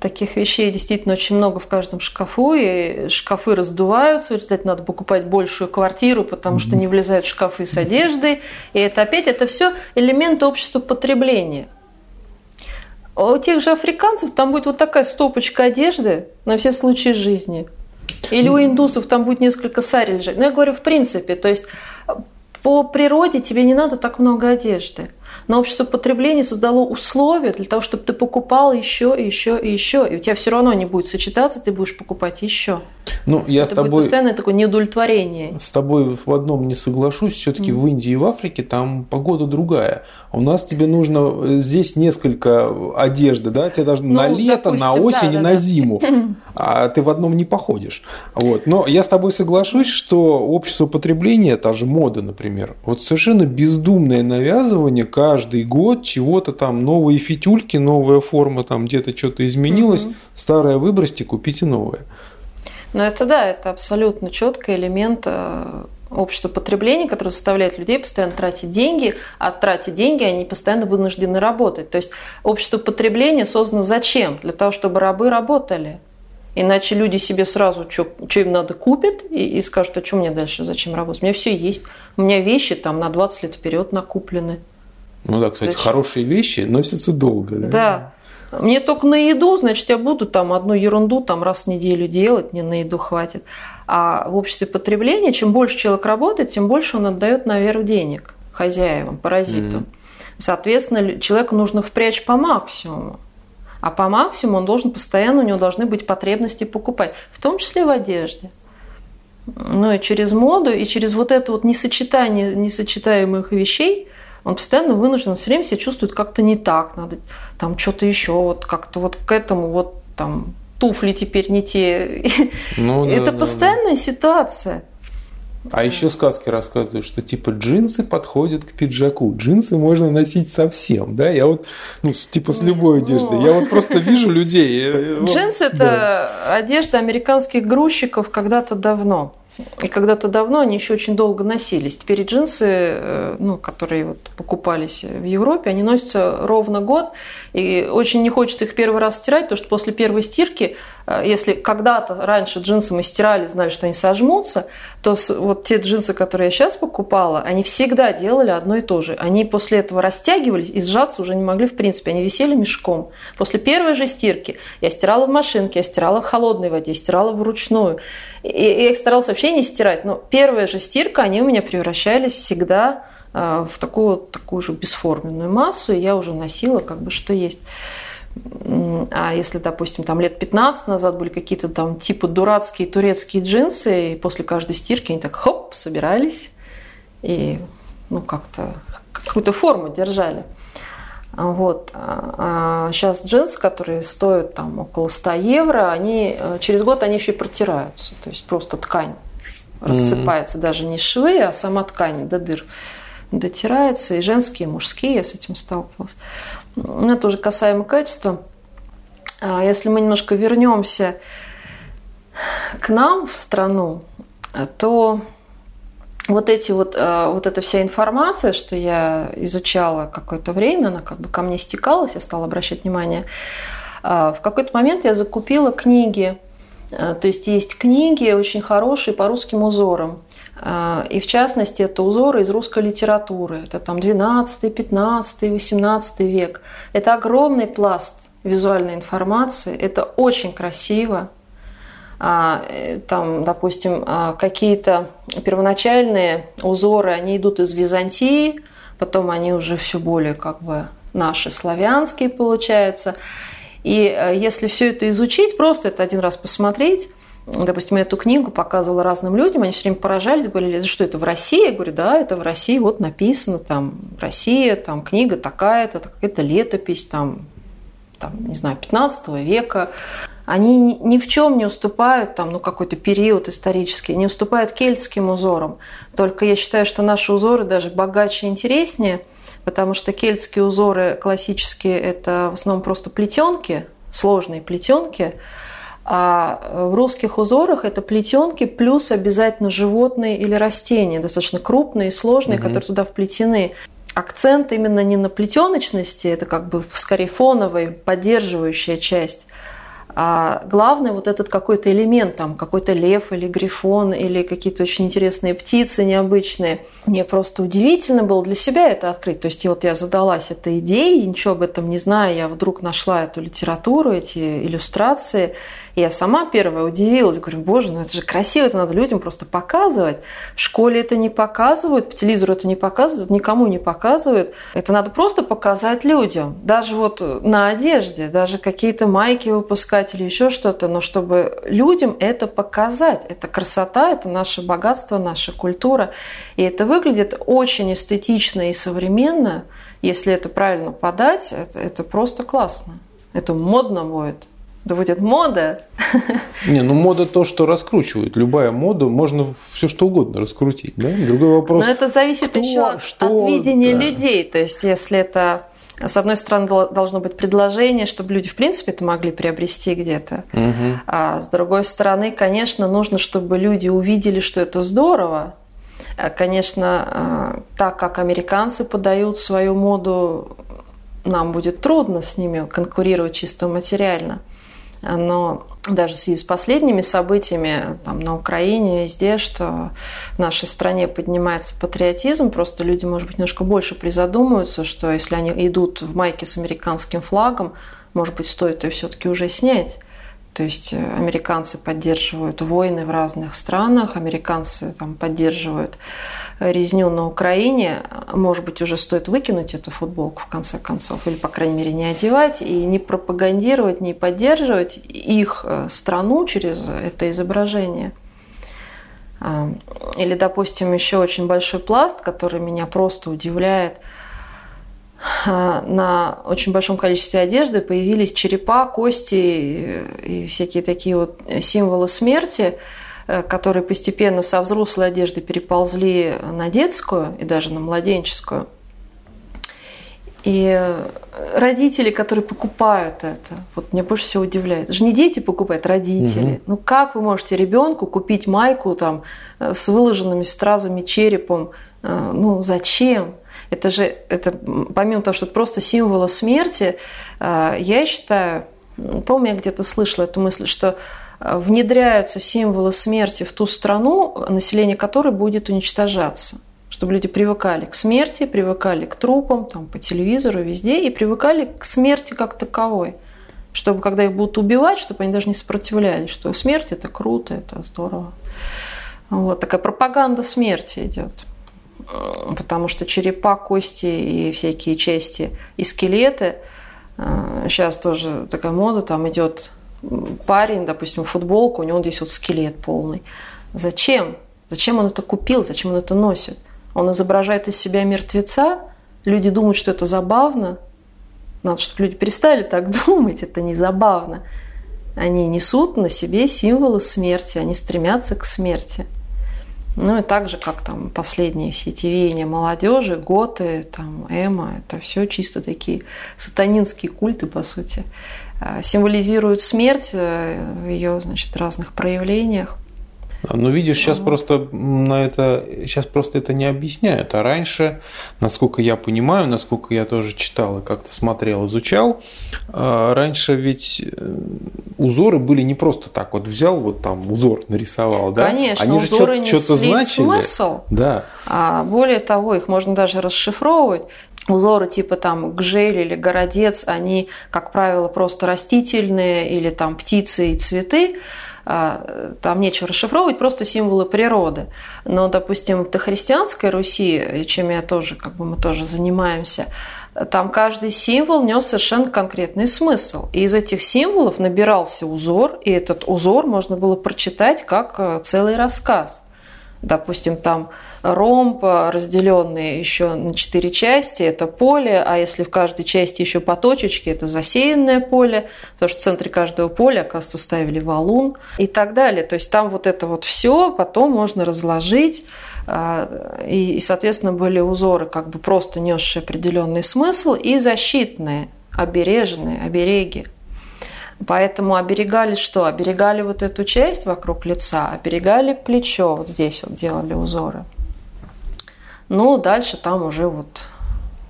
Таких вещей действительно очень много в каждом шкафу, и шкафы раздуваются, в результате надо покупать большую квартиру, потому что не влезают шкафы с одеждой. И это опять, это все элементы общества потребления. А у тех же африканцев там будет вот такая стопочка одежды на все случаи жизни. Или у индусов там будет несколько сари лежать. Но я говорю в принципе, то есть по природе тебе не надо так много одежды но общество потребления создало условия для того, чтобы ты покупал еще и еще и еще, и у тебя все равно не будет сочетаться, ты будешь покупать еще. Ну, я Это с тобой... будет постоянное такое неудовлетворение. С тобой в одном не соглашусь. Все-таки mm. в Индии и в Африке там погода другая. У нас тебе нужно э, здесь несколько одежды, да? Тебе должно ну, на лето, допустим, на осень да, и да, на да. зиму. А ты в одном не походишь. Вот. Но я с тобой соглашусь, что общество потребления, та же мода, например, вот совершенно бездумное навязывание каждый год чего-то там, новые фитюльки, новая форма, там где-то что-то изменилось, угу. старое выбросьте, купите новое. Но это да, это абсолютно четкий элемент э, общества потребления, который заставляет людей постоянно тратить деньги, а тратить деньги они постоянно вынуждены работать. То есть общество потребления создано зачем? Для того, чтобы рабы работали. Иначе люди себе сразу, что, что им надо, купят и, и скажут, а что мне дальше, зачем работать? У меня все есть. У меня вещи там на 20 лет вперед накуплены. Ну да, кстати, зачем? хорошие вещи носятся долго. Да? да. Мне только на еду, значит, я буду там одну ерунду там раз в неделю делать, мне на еду хватит. А в обществе потребления, чем больше человек работает, тем больше он отдает наверх денег хозяевам, паразитам. Mm-hmm. Соответственно, человеку нужно впрячь по максимуму. А по максимуму он должен постоянно, у него должны быть потребности покупать, в том числе в одежде. Ну и через моду, и через вот это вот несочетание несочетаемых вещей – он постоянно вынужден, он все время себя чувствует как-то не так, надо там что-то еще, вот как-то вот к этому вот там туфли теперь не те. Ну, да, Это да, постоянная да. ситуация. А еще сказки рассказывают, что типа джинсы подходят к пиджаку. Джинсы можно носить совсем, да? Я вот, ну, типа с любой ну. одеждой. Я вот просто вижу людей. Джинсы – это одежда американских грузчиков когда-то давно. И когда-то давно они еще очень долго носились. Теперь джинсы, э, ну, которые вот покупались в Европе, они носятся ровно год. И очень не хочется их первый раз стирать, потому что после первой стирки Э, если когда-то раньше джинсы мы стирали, знали, что они сожмутся, то вот те джинсы, которые я сейчас покупала, они всегда делали одно и то же. Они после этого растягивались и сжаться уже не могли в принципе. Они висели мешком. После первой же стирки я стирала в машинке, я стирала в холодной воде, стирала вручную. И я их старалась вообще не стирать. Но первая же стирка, они у меня превращались всегда э, в такую, такую же бесформенную массу, и я уже носила как бы что есть. А если, допустим, там лет 15 назад были какие-то там типа дурацкие турецкие джинсы, и после каждой стирки они так хоп, собирались и ну как-то какую-то форму держали. Вот. А сейчас а джинсы, которые стоят там около 100 евро, они э, через год они еще и протираются. То есть просто ткань рассыпается, mm-hmm. даже не швы, а сама ткань до дыр дотирается. И женские, и мужские, я с этим сталкивалась. Ну, это уже касаемо качества. А если мы немножко вернемся к нам в страну, то вот эти вот, а, вот эта вся информация, что я изучала какое-то время, она как бы ко мне стекалась, я стала обращать внимание. А, в какой-то момент я закупила книги, то есть есть книги очень хорошие по русским узорам. И в частности, это узоры из русской литературы. Это там 12, 15, 18 век. Это огромный пласт визуальной информации. Это очень красиво. А, э, там, допустим, а, какие-то первоначальные узоры, они идут из Византии, потом они уже все более как бы наши славянские получаются. И э, если все это изучить, просто это один раз посмотреть, допустим, я эту книгу показывала разным людям, они все время поражались, говорили, что это в России? Я говорю, да, это в России, вот написано, там, Россия, там, книга такая-то, какая-то летопись, там, там, не знаю, 15 века. Они ни в чем не уступают, там, ну, какой-то период исторический, не уступают кельтским узорам. Только я считаю, что наши узоры даже богаче и интереснее, потому что кельтские узоры классические – это в основном просто плетенки, сложные плетенки, а в русских узорах это плетенки плюс обязательно животные или растения, достаточно крупные и сложные, угу. которые туда вплетены. Акцент именно не на плетеночности, это как бы скорее фоновая, поддерживающая часть, а главное вот этот какой-то элемент, там какой-то лев или грифон или какие-то очень интересные птицы необычные. Мне просто удивительно было для себя это открыть. То есть вот я задалась этой идеей, ничего об этом не зная, я вдруг нашла эту литературу, эти иллюстрации, я сама первая удивилась, говорю, боже, ну это же красиво, это надо людям просто показывать. В школе это не показывают, по телевизору это не показывают, никому не показывают. Это надо просто показать людям. Даже вот на одежде, даже какие-то майки выпускать или еще что-то, но чтобы людям это показать. Это красота, это наше богатство, наша культура. И это выглядит очень эстетично и современно. Если это правильно подать, это, это просто классно. Это модно будет. Да будет мода. Не, ну мода то, что раскручивает. Любая мода, можно все что угодно раскрутить. Да? Другой вопрос. Но это зависит кто, еще что, от видения да. людей. То есть, если это с одной стороны, должно быть предложение, чтобы люди, в принципе, это могли приобрести где-то. Угу. А с другой стороны, конечно, нужно, чтобы люди увидели, что это здорово. А, конечно, а, так как американцы подают свою моду, нам будет трудно с ними конкурировать чисто материально но даже в связи с последними событиями там, на Украине, везде, что в нашей стране поднимается патриотизм, просто люди, может быть, немножко больше призадумываются, что если они идут в майке с американским флагом, может быть, стоит ее все-таки уже снять. То есть э, американцы поддерживают войны в разных странах, американцы там, поддерживают резню на Украине. Может быть, уже стоит выкинуть эту футболку в конце концов, или, по крайней мере, не одевать, и не пропагандировать, не поддерживать их э, страну через это изображение. Или, допустим, еще очень большой пласт, который меня просто удивляет – на очень большом количестве одежды появились черепа, кости и всякие такие вот символы смерти, э, которые постепенно со взрослой одежды переползли на детскую и даже на младенческую. И родители, которые покупают это, вот меня больше всего удивляет. Это же не дети покупают, родители. Угу. Ну как вы можете ребенку купить майку там э, с выложенными стразами черепом? Э, ну зачем? Это же, это, помимо того, что это просто символы смерти, э, я считаю, помню, я где-то слышала эту мысль, что э, внедряются символы смерти в ту страну, население которой будет уничтожаться. Чтобы люди привыкали к смерти, привыкали к трупам, там, по телевизору, везде, и привыкали к смерти как таковой. Чтобы, когда их будут убивать, чтобы они даже не сопротивлялись, что смерть – это круто, это здорово. Вот такая пропаганда смерти идет. Потому что черепа, кости и всякие части и скелеты – Сейчас а, тоже такая мода, там идет парень, допустим, футболку, у него здесь вот скелет полный. Зачем? Зачем он это купил? Зачем он это носит? Он изображает из себя мертвеца, люди думают, что это забавно. Надо, чтобы люди перестали так думать, это не забавно. Они несут на себе символы смерти, они стремятся к смерти. Ну и так же, как там последние все эти веяния молодежи, готы, там, эмо, это все чисто такие сатанинские культы, по сути, а, символизируют смерть э, в ее, значит, разных проявлениях. Ну, видишь, сейчас вот. просто на это сейчас просто это не объясняют. А раньше, насколько я понимаю, насколько я тоже читал и как-то смотрел, изучал, а, раньше ведь э, узоры были не просто так. Вот взял, вот там узор нарисовал, да? Конечно, Они узоры же что-то значили. смысл. Да. А более того, их можно даже расшифровывать. Узоры типа там гжель или городец, они, как правило, просто растительные или там птицы и цветы. А, там нечего расшифровывать, просто символы природы. Но, допустим, в дохристианской Руси, чем я тоже, как бы мы тоже занимаемся, там каждый символ нес совершенно конкретный смысл. И из этих символов набирался узор, и этот узор можно было прочитать как э, целый рассказ. Допустим, там ромб, разделенный еще на четыре части, это поле, а если в каждой части еще по точечке, это засеянное поле, потому что в центре каждого поля, оказывается, ставили валун и так далее. То есть там вот это вот все потом можно разложить, а, и, соответственно, были узоры, как бы просто несшие определенный смысл, и защитные, обережные, обереги. Поэтому оберегали что? Оберегали вот эту часть вокруг лица, оберегали плечо, вот здесь вот делали узоры. Ну, дальше там уже вот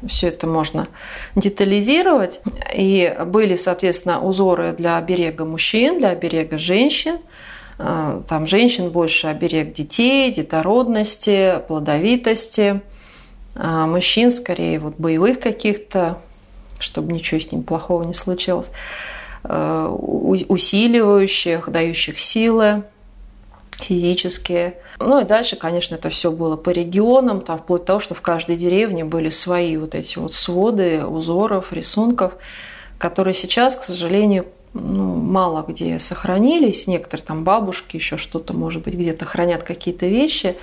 все это можно детализировать. И были, соответственно, узоры для оберега мужчин, для оберега женщин. А, там женщин больше оберег детей, детородности, плодовитости. А мужчин скорее вот боевых каких-то, чтобы ничего с ним плохого не случилось. Э, усиливающих, дающих силы физические. Ну и дальше, конечно, это все было по регионам, там, вплоть до того, что в каждой деревне были свои вот эти вот своды узоров, рисунков, которые сейчас, к сожалению, ну, мало где сохранились. Некоторые там бабушки еще что-то, может быть, где-то хранят какие-то вещи.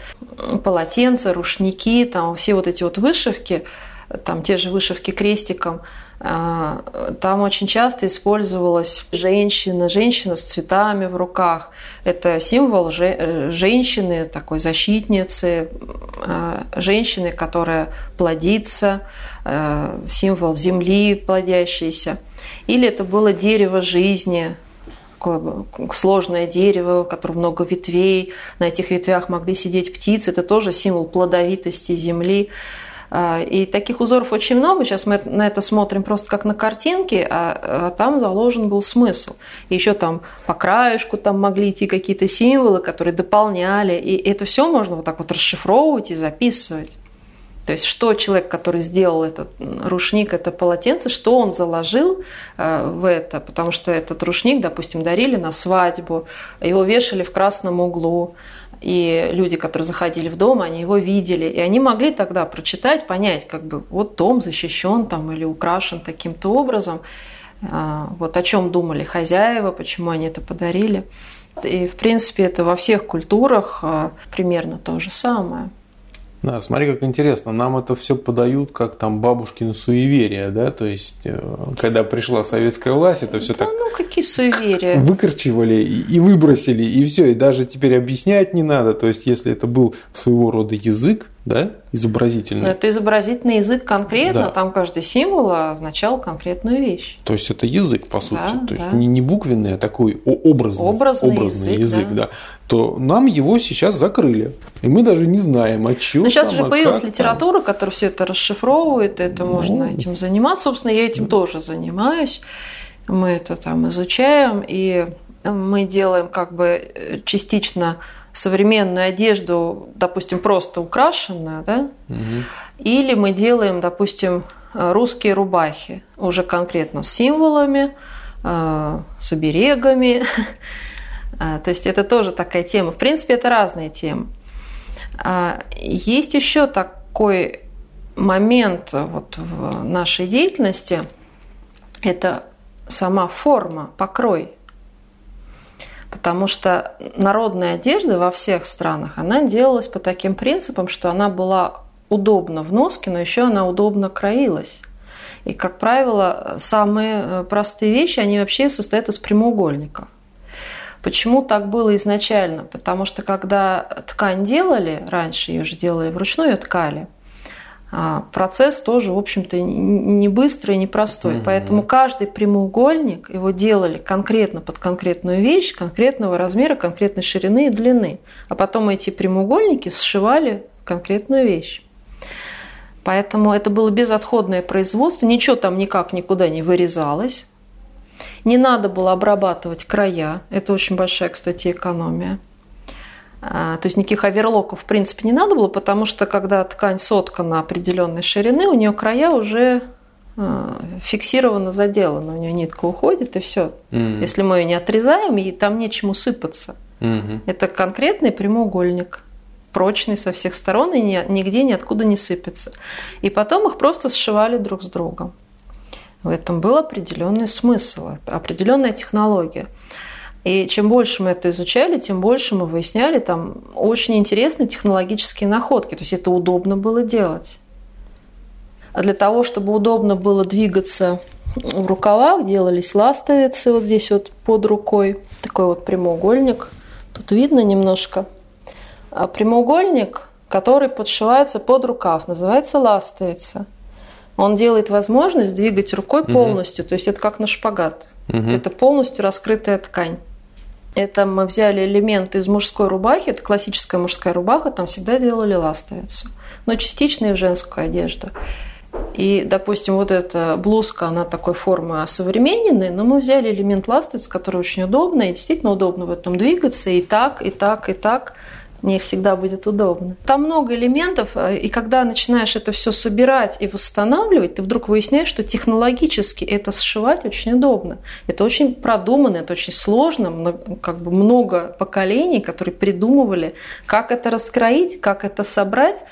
Полотенца, рушники, там все вот эти вот вышивки, там те же вышивки крестиком – там очень часто использовалась женщина, женщина с цветами в руках. Это символ э, женщины, такой защитницы, а, женщины, которая плодится, а, символ земли плодящейся. Или это было дерево жизни, такое сложное дерево, у которого много ветвей. На этих ветвях могли сидеть птицы. Это тоже символ плодовитости земли. А, и таких узоров очень много. Сейчас мы на это смотрим просто как на картинки, а, а там заложен был смысл. Еще там по краешку там могли идти какие-то символы, которые дополняли. И это все можно вот так вот расшифровывать и записывать. То есть, что человек, который сделал этот рушник, это полотенце, что он заложил а, в это, потому что этот рушник, допустим, дарили на свадьбу, его вешали в красном углу, и люди, которые заходили в дом, они его видели, и они могли тогда прочитать, понять, как бы вот дом защищен там или украшен таким-то образом, а, вот о чем думали хозяева, почему они это подарили. И, в принципе, это во всех культурах а, примерно то же самое. Да, смотри, как интересно, нам это все подают как там бабушкины суеверия, да, то есть, э, когда пришла советская власть, это все да, так... ну какие суеверия? Выкорчивали и выбросили, и все, и даже теперь объяснять не надо, то есть, если это был своего рода язык, да, изобразительный. Но это изобразительный язык конкретно, да. там каждый символ означал конкретную вещь. То есть это язык, по сути, да, то да. есть не, не буквенный, а такой образный, образный, образный язык, язык да. да. То нам его сейчас закрыли, и мы даже не знаем, о чем. Но сейчас там, уже а появилась литература, там. которая все это расшифровывает, и это ну, можно этим заниматься. Собственно, я этим тоже занимаюсь. Мы это там изучаем, и мы делаем как бы э, частично современную одежду, допустим, просто украшенную, да? Угу. Или мы делаем, допустим, русские рубахи, уже конкретно с символами, э, с оберегами. А, то есть это тоже такая тема. В принципе, это разные темы. А, есть еще такой момент вот в нашей деятельности – это сама форма, покрой. Потому что народная одежда во всех странах, она делалась по таким принципам, что она была удобна в носке, но еще она удобно краилась. И, как правило, самые э, простые вещи, они вообще состоят из прямоугольников. Почему так было изначально? Потому что когда ткань делали, раньше ее же делали вручную, ее ткали – процесс тоже, в общем-то, не быстрый и не простой. Угу. Поэтому каждый прямоугольник его делали конкретно под конкретную вещь, конкретного размера, конкретной ширины и длины. А потом эти прямоугольники сшивали конкретную вещь. Поэтому это было безотходное производство, ничего там никак никуда не вырезалось. Не надо было обрабатывать края. Это очень большая, кстати, экономия. А, то есть никаких оверлоков в принципе не надо было, потому что когда ткань соткана определенной ширины, у нее края уже а, фиксированно заделаны, у нее нитка уходит и все. Mm-hmm. Если мы ее не отрезаем, и там нечему сыпаться. Mm-hmm. Это конкретный прямоугольник, прочный со всех сторон и нигде ниоткуда не сыпется. И потом их просто сшивали друг с другом. В этом был определенный смысл, определенная технология. И чем больше мы это изучали, тем больше мы выясняли там очень интересные технологические находки. То есть это удобно было делать. А для того, чтобы удобно было двигаться в рукавах, делались ластовицы вот здесь вот под рукой. Такой вот прямоугольник. Тут видно немножко. А прямоугольник, который подшивается под рукав, называется ластовица. Он делает возможность двигать рукой полностью, угу. то есть это как на шпагат. Угу. Это полностью раскрытая ткань. Это мы взяли элементы из мужской рубахи, это классическая мужская рубаха, там всегда делали ластовицу, но частично и в женскую одежду. И, допустим, вот эта блузка, она такой формы осовремененной, но мы взяли элемент ластовицы, который очень удобный, и действительно удобно в этом двигаться, и так, и так, и так не всегда будет удобно. Там много элементов, э, и когда начинаешь это все собирать и восстанавливать, ты вдруг выясняешь, что технологически это сшивать очень удобно. Это очень продуманно, это очень сложно, как бы много поколений, которые придумывали, как это раскроить, как это собрать.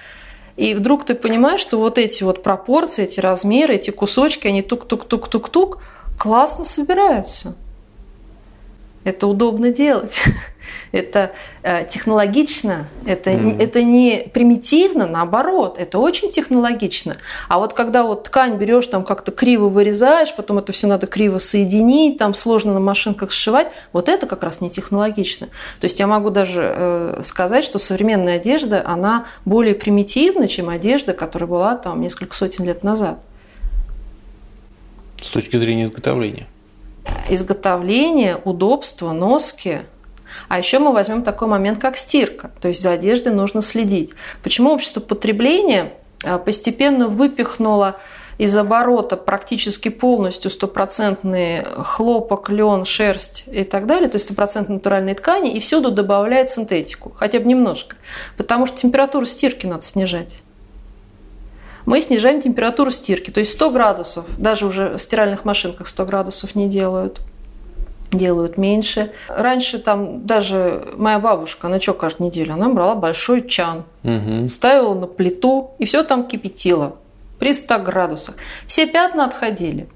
И вдруг ты понимаешь, что вот эти вот пропорции, эти размеры, эти кусочки, они тук-тук-тук-тук-тук классно собираются. Это удобно делать. это э, технологично, это, mm. это не примитивно, наоборот, это очень технологично. А вот когда вот ткань берешь, там как-то криво вырезаешь, потом это все надо криво соединить, там сложно на машинках сшивать, вот это как раз не технологично. То есть я могу даже э, сказать, что современная одежда, она более примитивна, чем одежда, которая была там несколько сотен лет назад. С точки зрения изготовления? Изготовление, удобство, носки – а еще мы возьмем такой момент, как стирка. То есть за одеждой нужно следить. Почему общество потребления а, постепенно выпихнуло из оборота практически полностью стопроцентный хлопок, лен, шерсть и так далее, то есть стопроцентно натуральные ткани, и всюду добавляет синтетику, хотя бы немножко. Потому что температуру стирки надо снижать. Мы снижаем температуру стирки, то есть 100 градусов, даже уже в стиральных машинках 100 градусов не делают делают меньше. Раньше там даже моя бабушка, она что каждую неделю, она брала большой чан, угу. ставила на плиту и все там кипятила при 100 градусах. Все пятна отходили.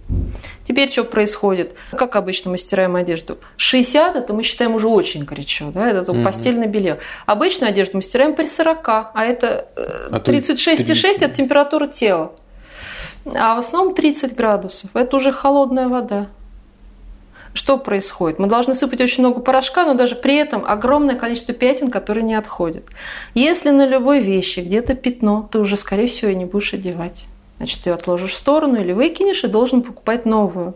Теперь что происходит? Как обычно мы стираем одежду? 60 это мы считаем уже очень горячо, да, это угу. постельное белье. Обычную одежду мы стираем при 40, а это 36,6 э, а это температура тела. А в основном 30 градусов. Это уже холодная вода. Что происходит? Мы должны сыпать очень много порошка, но даже при этом огромное количество пятен, которые не отходят. Если на любой вещи где-то пятно, ты уже, скорее всего, ее не будешь одевать. Значит, ты ее отложишь в сторону или выкинешь и должен покупать новую.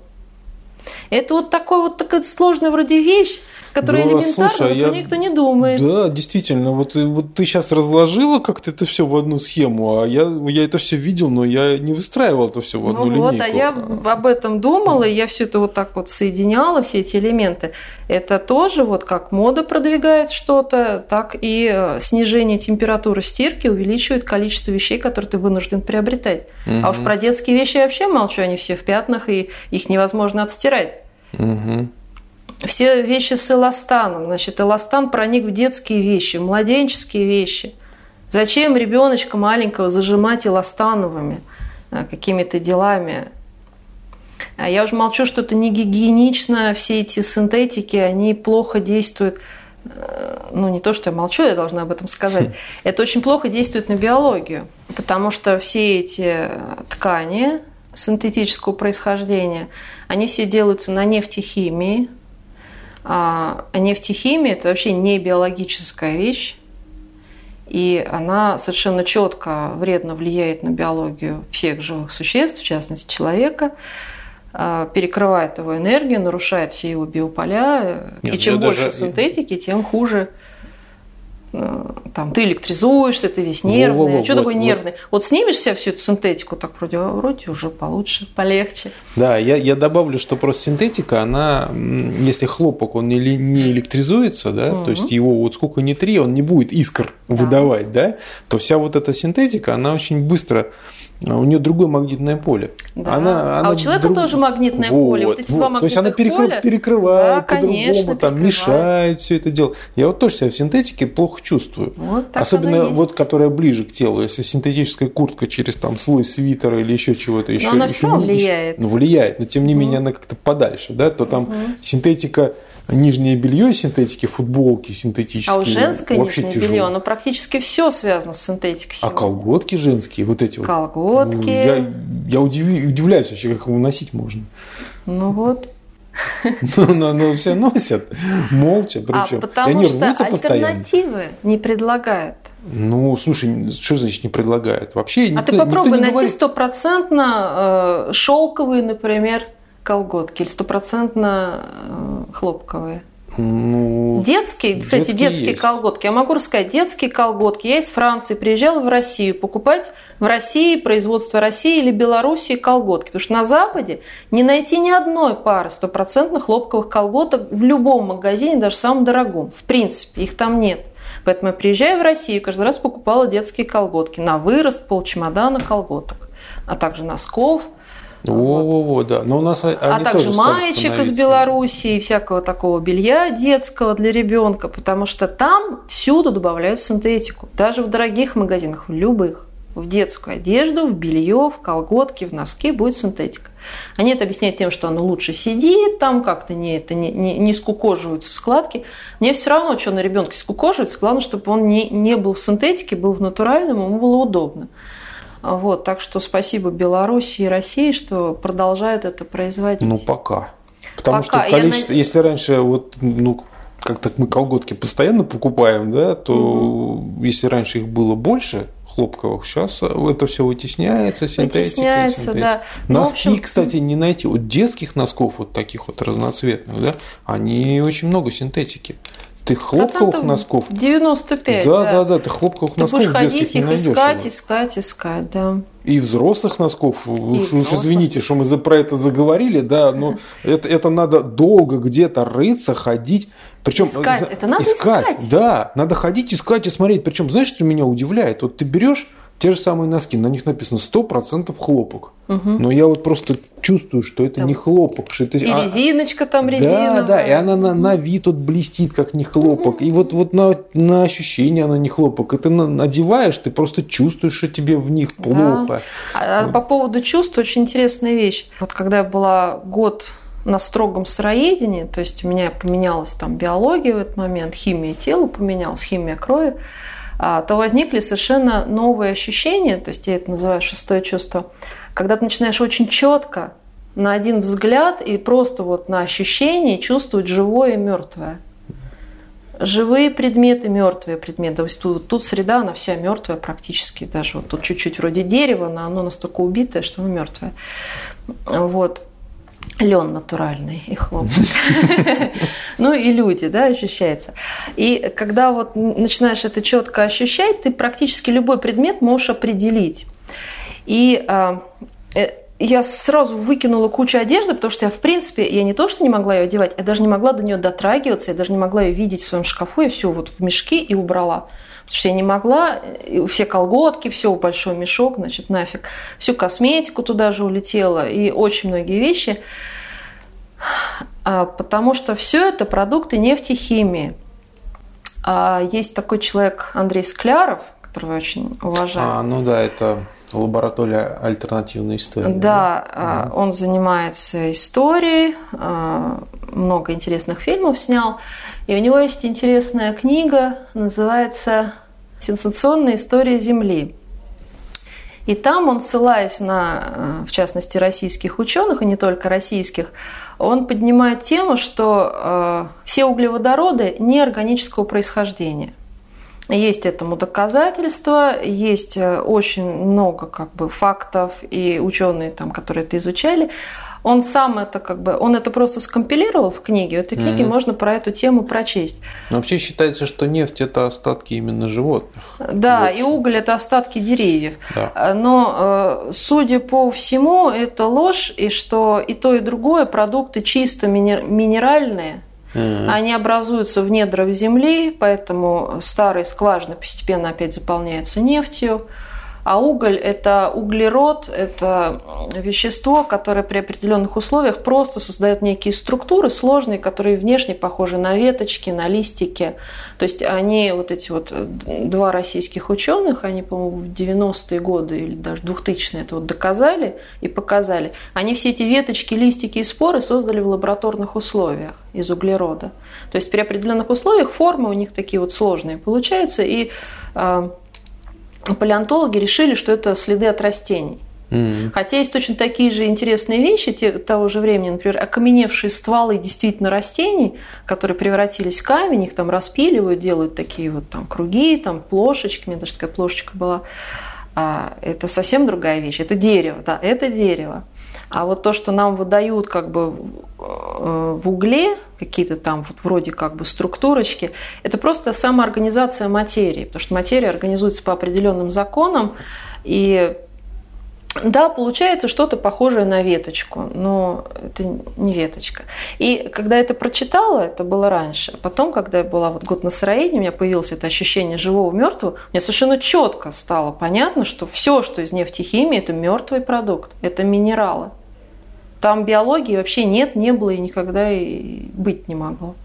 Это вот такой вот такая сложная вроде вещь, которая да, элементарна, слушай, но я... про никто не думает. Да, действительно. Вот, вот ты сейчас разложила как-то это все в одну схему, а я, я это все видел, но я не выстраивал это все в одну ну линейку. Вот, а я об этом думала, и я все это вот так вот соединяла, все эти элементы. Это тоже вот как мода продвигает что-то, так и э, снижение температуры стирки увеличивает количество вещей, которые ты вынужден приобретать. Угу. А уж про детские вещи я вообще молчу, они все в пятнах, и их невозможно отстирать. Угу все вещи с эластаном. Значит, эластан проник в детские вещи, в младенческие вещи. Зачем ребеночка маленького зажимать эластановыми э, какими-то делами? А я уже молчу, что это не гигиенично, все эти синтетики, они плохо действуют. Э, ну, не то, что я молчу, я должна об этом сказать. Это очень плохо действует на биологию, потому что все эти ткани синтетического происхождения, они все делаются на нефтехимии, а нефтехимия – это вообще не биологическая вещь, и она совершенно четко вредно влияет на биологию всех живых существ, в частности человека, а, перекрывает его энергию, нарушает все его биополя. Нет, и чем больше даже... синтетики, тем хуже там, ты электризуешься, ты весь нервный. Во, во, во, что вот, такое нервный? Вот. снимешь себе всю эту синтетику, так вроде, вроде уже получше, полегче. Да, я, я добавлю, что просто синтетика, она, если хлопок, он не, не электризуется, да, угу. то есть его вот сколько ни три, он не будет искр да. выдавать, да, то вся вот эта синтетика, она очень быстро а у нее другое магнитное поле. Да. Она, она а у человека друг... тоже магнитное вот, поле. Вот эти вот. два магнитных То есть она перекры... поля... перекрывает да, по-другому, там мешает все это дело. Я вот тоже себя в синтетике плохо чувствую. Вот Особенно вот, которая ближе к телу. Если синтетическая куртка через там слой свитера или еще чего-то еще. Но она еще все равно влияет. Ну, влияет, но тем не менее она как-то подальше, да, то там угу. синтетика нижнее белье синтетики, футболки синтетические. А у женское вообще нижнее тяжело. белье, оно практически все связано с синтетикой. А колготки женские, вот эти колготки. вот. Колготки. Я, я удив, удивляюсь вообще, как его носить можно. Ну вот. Но, но, но все носят молча, причем. А потому и они что альтернативы постоянно. не предлагают. Ну, слушай, что значит не предлагает? Вообще а никто, ты попробуй найти стопроцентно э, шелковые, например, колготки или стопроцентно э, хлопковые? Ну, детские, кстати, детские, детские колготки. Я могу рассказать, детские колготки. Я из Франции приезжала в Россию покупать в России, производство России или Белоруссии колготки. Потому что на Западе не найти ни одной пары стопроцентных хлопковых колготок в любом магазине, даже самом дорогом. В принципе, их там нет. Поэтому я приезжаю в Россию, каждый раз покупала детские колготки на вырост, пол чемодана колготок, а также носков – во-во-во, да. Но у нас а также маечек из Белоруссии, всякого такого белья детского для ребенка, потому что там всюду добавляют синтетику. Даже в дорогих магазинах, в любых. В детскую одежду, в белье, в колготки, в носки будет синтетика. Они это объясняют тем, что оно лучше сидит, там как-то не, это не, не, не скукоживаются складки. Мне все равно, что на ребенке скукоживается, главное, чтобы он не, не был в синтетике, был в натуральном, ему было удобно. Вот, так что спасибо Беларуси и России, что продолжают это производить. Ну, пока. Потому пока. что количество, Я... если раньше вот, ну, как-то мы колготки постоянно покупаем, да, то угу. если раньше их было больше, хлопковых. Сейчас это все вытесняется, синтетика. Вытесняется, синтетика. да. Носки, ну, общем... кстати, не найти. Вот детских носков, вот таких вот разноцветных, да, они очень много синтетики. Ты хлопковых носков? 95, да. Да, да, да, ты хлопковых ты носков будешь ходить их искать, искать, искать, да. И взрослых носков, и уж, взрослых. уж извините, что мы за, про это заговорили, да, но это, это надо долго где-то рыться, ходить. Причем искать, это надо искать. искать. Да, надо ходить, искать и смотреть. Причем, знаешь, что меня удивляет? Вот ты берешь те же самые носки, на них написано 100% хлопок. Угу. Но я вот просто чувствую, что это там. не хлопок. Что это... И а... резиночка там резиновая. Да, да, и она на, на вид вот блестит, как не хлопок. Угу. И вот, вот на, на ощущение она не хлопок. И ты надеваешь, ты просто чувствуешь, что тебе в них плохо. Да. А, вот. По поводу чувств очень интересная вещь. Вот когда я была год на строгом сыроедении, то есть у меня поменялась там биология в этот момент, химия тела поменялась, химия крови, то возникли совершенно новые ощущения, то есть я это называю шестое чувство, когда ты начинаешь очень четко на один взгляд и просто вот на ощущение чувствовать живое и мертвое. Живые предметы, мертвые предметы. То есть тут, тут среда, она вся мертвая практически. Даже вот тут чуть-чуть вроде дерева, но оно настолько убитое, что оно мертвое. Вот. Лен натуральный и хлопок. Ну и люди, да, ощущается. И когда вот начинаешь это четко ощущать, ты практически любой предмет можешь определить. И а, э, я сразу выкинула кучу одежды, потому что я, в принципе, я не то, что не могла ее одевать, я даже не могла до нее дотрагиваться, я даже не могла ее видеть в своем шкафу, я все вот в мешки и убрала. Потому что я не могла, все колготки, все, большой мешок, значит, нафиг. Всю косметику туда же улетела и очень многие вещи. А, потому что все это продукты нефтехимии. А есть такой человек Андрей Скляров, которого я очень уважаю. А, ну да, это лаборатория альтернативной истории. Да, да? он занимается историей, много интересных фильмов снял. И у него есть интересная книга, называется «Сенсационная история Земли». И там он, ссылаясь на, в частности, российских ученых, и не только российских, он поднимает тему, что э, все углеводороды неорганического происхождения. Есть этому доказательства, есть э, очень много как бы, фактов, и ученые, там, которые это изучали, он сам это как бы, он это просто скомпилировал в книге. В этой книге mm-hmm. можно про эту тему прочесть. Но вообще считается, что нефть это остатки именно животных. Да, и уголь это остатки деревьев. Да. Но э, судя по всему, это ложь, и что и то, и другое продукты чисто минеральные. Mm-hmm. Они образуются в недрах земли, поэтому старые скважины постепенно опять заполняются нефтью. А уголь – это углерод, это вещество, которое при определенных условиях просто создает некие структуры сложные, которые внешне похожи на веточки, на листики. То есть они, вот эти вот два российских ученых, они, по-моему, в 90-е годы или даже 2000-е это вот доказали и показали. Они все эти веточки, листики и споры создали в лабораторных условиях из углерода. То есть при определенных условиях формы у них такие вот сложные получаются, и а, палеонтологи решили, что это следы от растений. Mm. Хотя есть точно такие же интересные вещи те, того же времени, например, окаменевшие стволы действительно растений, которые превратились в камень, их там распиливают, делают такие вот там круги, там плошечки, у меня даже такая плошечка была. А, это совсем другая вещь, это дерево, да, это дерево. А вот то, что нам выдают как бы э, в угле, какие-то там вот вроде как бы структурочки, это просто самоорганизация материи, потому что материя организуется по определенным законам, и да, получается что-то похожее на веточку, но это не веточка. И когда я это прочитала, это было раньше. Потом, когда я была вот год на сыроедении, у меня появилось это ощущение живого мертвого, мне совершенно четко стало понятно, что все, что из нефтехимии, это мертвый продукт, это минералы. Там биологии вообще нет, не было и никогда и быть не могло.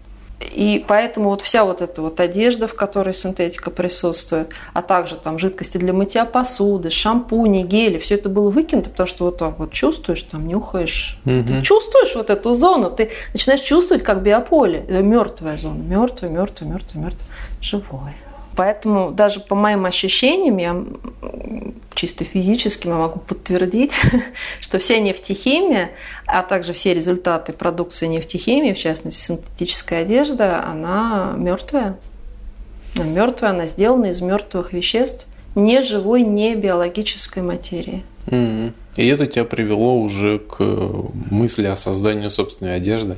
И поэтому вот вся вот эта вот одежда, в которой синтетика присутствует, а также там жидкости для мытья посуды, шампуни, гели, все это было выкинуто, потому что вот так вот чувствуешь, там нюхаешь, угу. ты чувствуешь вот эту зону, ты начинаешь чувствовать как биополе, это мертвая зона, мертвая, мертвая, мертвая, мертвая, живое. Поэтому даже по моим ощущениям, я чисто физически могу подтвердить, что вся нефтехимия, а также все результаты продукции нефтехимии, в частности синтетическая одежда, она мертвая. Она мертвая, она сделана из мертвых веществ, не живой, не биологической материи. И это тебя привело уже к мысли о создании собственной одежды?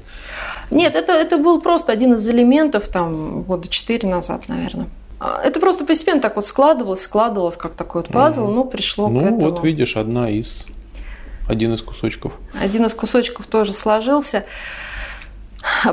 Нет, это, это был просто один из элементов там года четыре назад, наверное. А, это просто постепенно так вот складывалось, складывалось, как такой вот пазл, ну, пришло ну, к этому. Ну, вот видишь, одна из, один из кусочков. Один из кусочков тоже сложился,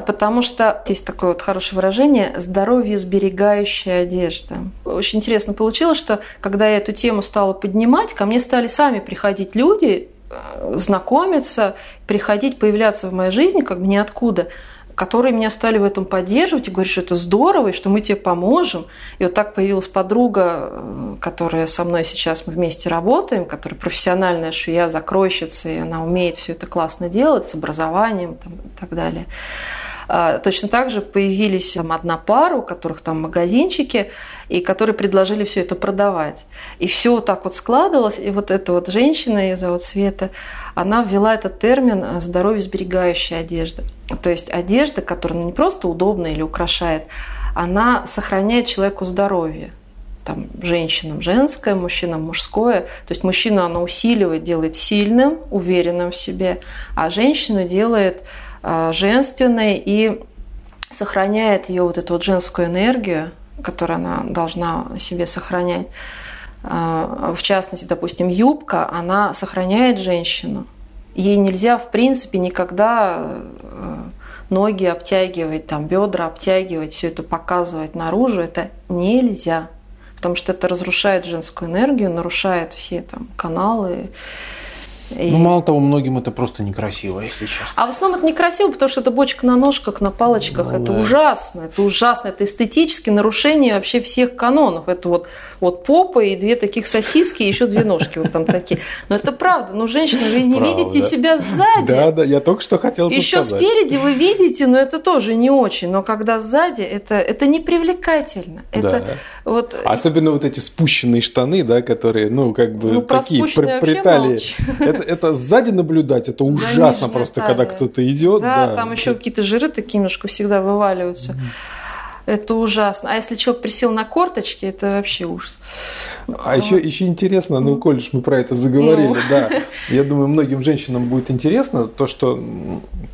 потому что есть такое вот хорошее выражение «здоровье сберегающая одежда». Очень интересно получилось, что когда я эту тему стала поднимать, ко мне стали сами приходить люди, э, знакомиться, приходить, появляться в моей жизни как бы ниоткуда – которые меня стали в этом поддерживать и говорить, что это здорово, и что мы тебе поможем. И вот так появилась подруга, э, которая со мной сейчас мы вместе работаем, которая профессиональная швея, закройщица, и она умеет все это классно делать с образованием там, и так далее. А, точно так же появились там, одна пара, у которых там магазинчики, и которые предложили все это продавать. И все вот так вот складывалось, и вот эта вот женщина, ее зовут Света, она ввела этот термин «здоровье сберегающая одежда». То есть одежда, которая не просто удобна или украшает, она сохраняет человеку здоровье. там, женщинам женское, мужчинам мужское. То есть мужчину она усиливает, делает сильным, уверенным в себе, а женщину делает женственной и сохраняет ее вот эту вот женскую энергию, которую она должна себе сохранять. Э, в частности, допустим, юбка, она сохраняет женщину. Ей нельзя, в принципе, никогда э, ноги обтягивать, там, бедра обтягивать, все это показывать наружу, это нельзя потому что это разрушает женскую энергию, нарушает все там каналы. И... Ну, мало того, многим это просто некрасиво, если честно. А в основном это некрасиво, потому что это бочка на ножках, на палочках. Ну, это да. ужасно. Это ужасно. Это эстетически нарушение вообще всех канонов. Это вот, вот попа и две таких сосиски, и еще две ножки вот там такие. Но это правда. Ну, женщина, вы не правда. видите себя сзади. Да, да, я только что хотел Еще сказать. спереди вы видите, но это тоже не очень. Но когда сзади, это, это непривлекательно. Это да. вот... Особенно вот эти спущенные штаны, да, которые, ну, как бы ну, такие притали. Это, это сзади наблюдать, это ужасно просто, талия. когда кто-то идет. Да, да, там еще какие-то жиры такие немножко всегда вываливаются. Это ужасно. А если человек присел на корточки, это вообще ужас. А еще, еще интересно, ну, коль мы про это заговорили, ну. да. Я думаю, многим женщинам будет интересно то, что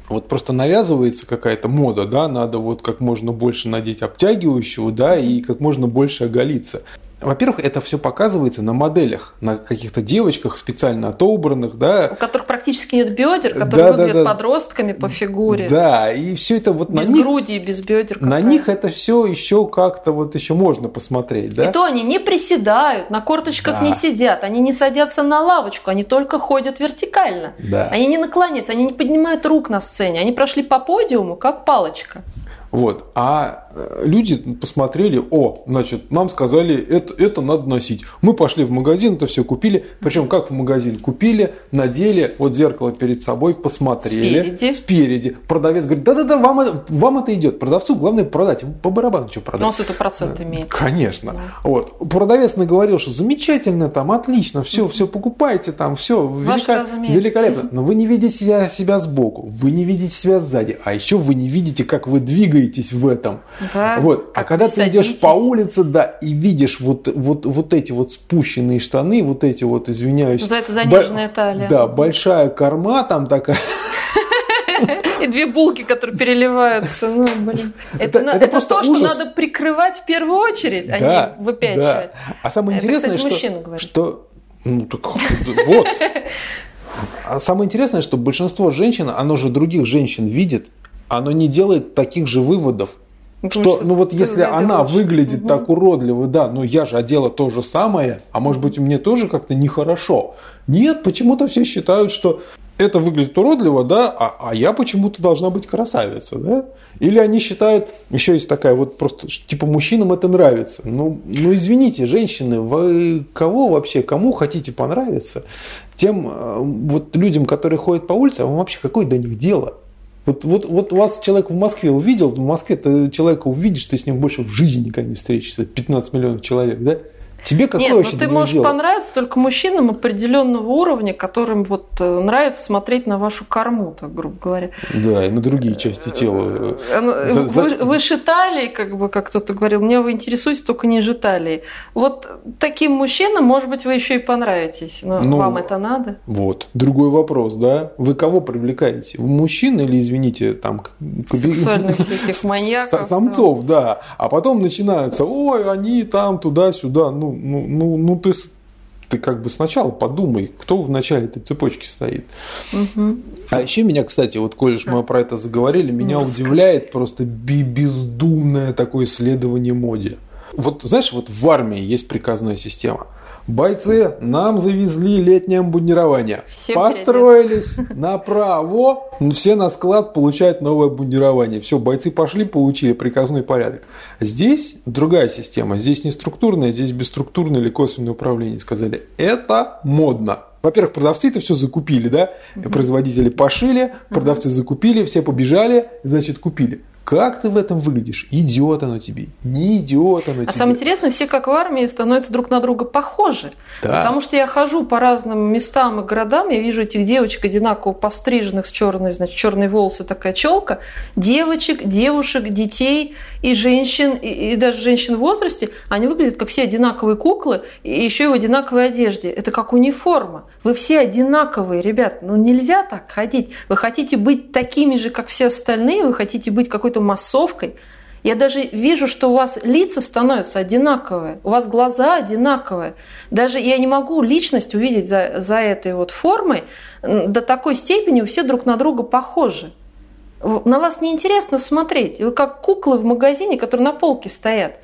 вот просто навязывается какая-то мода, да, надо вот как можно больше надеть обтягивающего, да, и как можно больше оголиться. Во-первых, это все показывается на моделях, на каких-то девочках специально отобранных, да. У которых практически нет бедер, которые да, выглядят да, да. подростками по фигуре. Да, и все это вот без на них, груди, без бедер. На них это все еще как-то вот еще можно посмотреть, да. И то они не приседают, на корточках да. не сидят, они не садятся на лавочку, они только ходят вертикально. Да. Они не наклоняются, они не поднимают рук на сцене, они прошли по подиуму как палочка. Вот. А люди посмотрели, о, значит, нам сказали, это, это надо носить. Мы пошли в магазин, это все купили. Причем как в магазин? Купили, надели, вот зеркало перед собой, посмотрели. Спереди. Спереди. Продавец говорит, да-да-да, вам, вам это идет. Продавцу главное продать. По барабану что продать. Но он это процент имеет. Конечно. Да. Вот. Продавец наговорил, что замечательно, там, отлично, все, все покупайте, там, все велика... великолепно. Но вы не видите себя, себя сбоку, вы не видите себя сзади, а еще вы не видите, как вы двигаетесь двигаетесь в этом. Да, вот. А когда ты идешь по улице, да, и видишь вот, вот, вот эти вот спущенные штаны, вот эти вот, извиняюсь. Называется заниженная талия. Да, большая корма там такая. И две булки, которые переливаются. Ну, блин. Это, это, это, это то, ужас. что надо прикрывать в первую очередь, а да, не выпячивать. Да. А самое интересное, это, кстати, что, что... Ну, так вот. А самое интересное, что большинство женщин, оно же других женщин видит, оно не делает таких же выводов. Ну, что, ну вот если она выглядит угу. так уродливо, да, но я же одела то же самое, а может быть мне тоже как-то нехорошо. Нет, почему-то все считают, что это выглядит уродливо, да, а, а я почему-то должна быть красавица, да? Или они считают, еще есть такая вот просто, типа мужчинам это нравится. Ну, ну извините, женщины, вы кого вообще, кому хотите понравиться? Тем э, вот людям, которые ходят по улице, а вам вообще какое до них дело? Вот, вот, вот вас человек в Москве увидел, в Москве ты человека увидишь, ты с ним больше в жизни никогда не встретишься, 15 миллионов человек, да? Тебе какое Нет, вообще ну ты можешь дело? понравиться только мужчинам определенного уровня, которым вот э, нравится смотреть на вашу корму, так грубо говоря. Да, и на другие части тела. Э, ну, за, за... Выше талии, как бы, как кто-то говорил, меня вы интересуете только ниже талии. Вот таким мужчинам, может быть, вы еще и понравитесь, но ну, вам это надо. Вот, другой вопрос, да? Вы кого привлекаете? Мужчин или, извините, там... Сексуальных всяких маньяков. Самцов, да. А потом начинаются, ой, они там туда-сюда, ну, ну, ну, ну ты, ты как бы сначала подумай, кто в начале этой цепочки стоит. Угу. А еще меня, кстати, вот, коль мы про это заговорили, меня ну, удивляет просто бездумное такое исследование моде. Вот знаешь, вот в армии есть приказная система. Бойцы, нам завезли летнее обмундирование. Все Построились направо, все на склад получают новое обмундирование. Все, бойцы пошли, получили приказной порядок. Здесь другая система. Здесь не структурная, здесь бесструктурное или косвенное управление. Сказали, это модно. Во-первых, продавцы это все закупили, да? Угу. Производители пошили, продавцы закупили, все побежали, значит, купили. Как ты в этом выглядишь? Идет оно тебе, не идет оно а тебе. самое интересное, все как в армии становятся друг на друга похожи. Да. Потому что я хожу по разным местам и городам, я вижу этих девочек одинаково постриженных с черной, значит, черные волосы, такая челка, девочек, девушек, детей и женщин, и, и даже женщин в возрасте, они выглядят как все одинаковые куклы, и еще и в одинаковой одежде. Это как униформа. Вы все одинаковые, ребят. Ну нельзя так ходить. Вы хотите быть такими же, как все остальные, вы хотите быть какой-то массовкой. Я даже вижу, что у вас лица становятся одинаковые, у вас глаза одинаковые. Даже я не могу личность увидеть за, за этой вот формой до такой степени, все друг на друга похожи. На вас неинтересно смотреть. Вы как куклы в магазине, которые на полке стоят.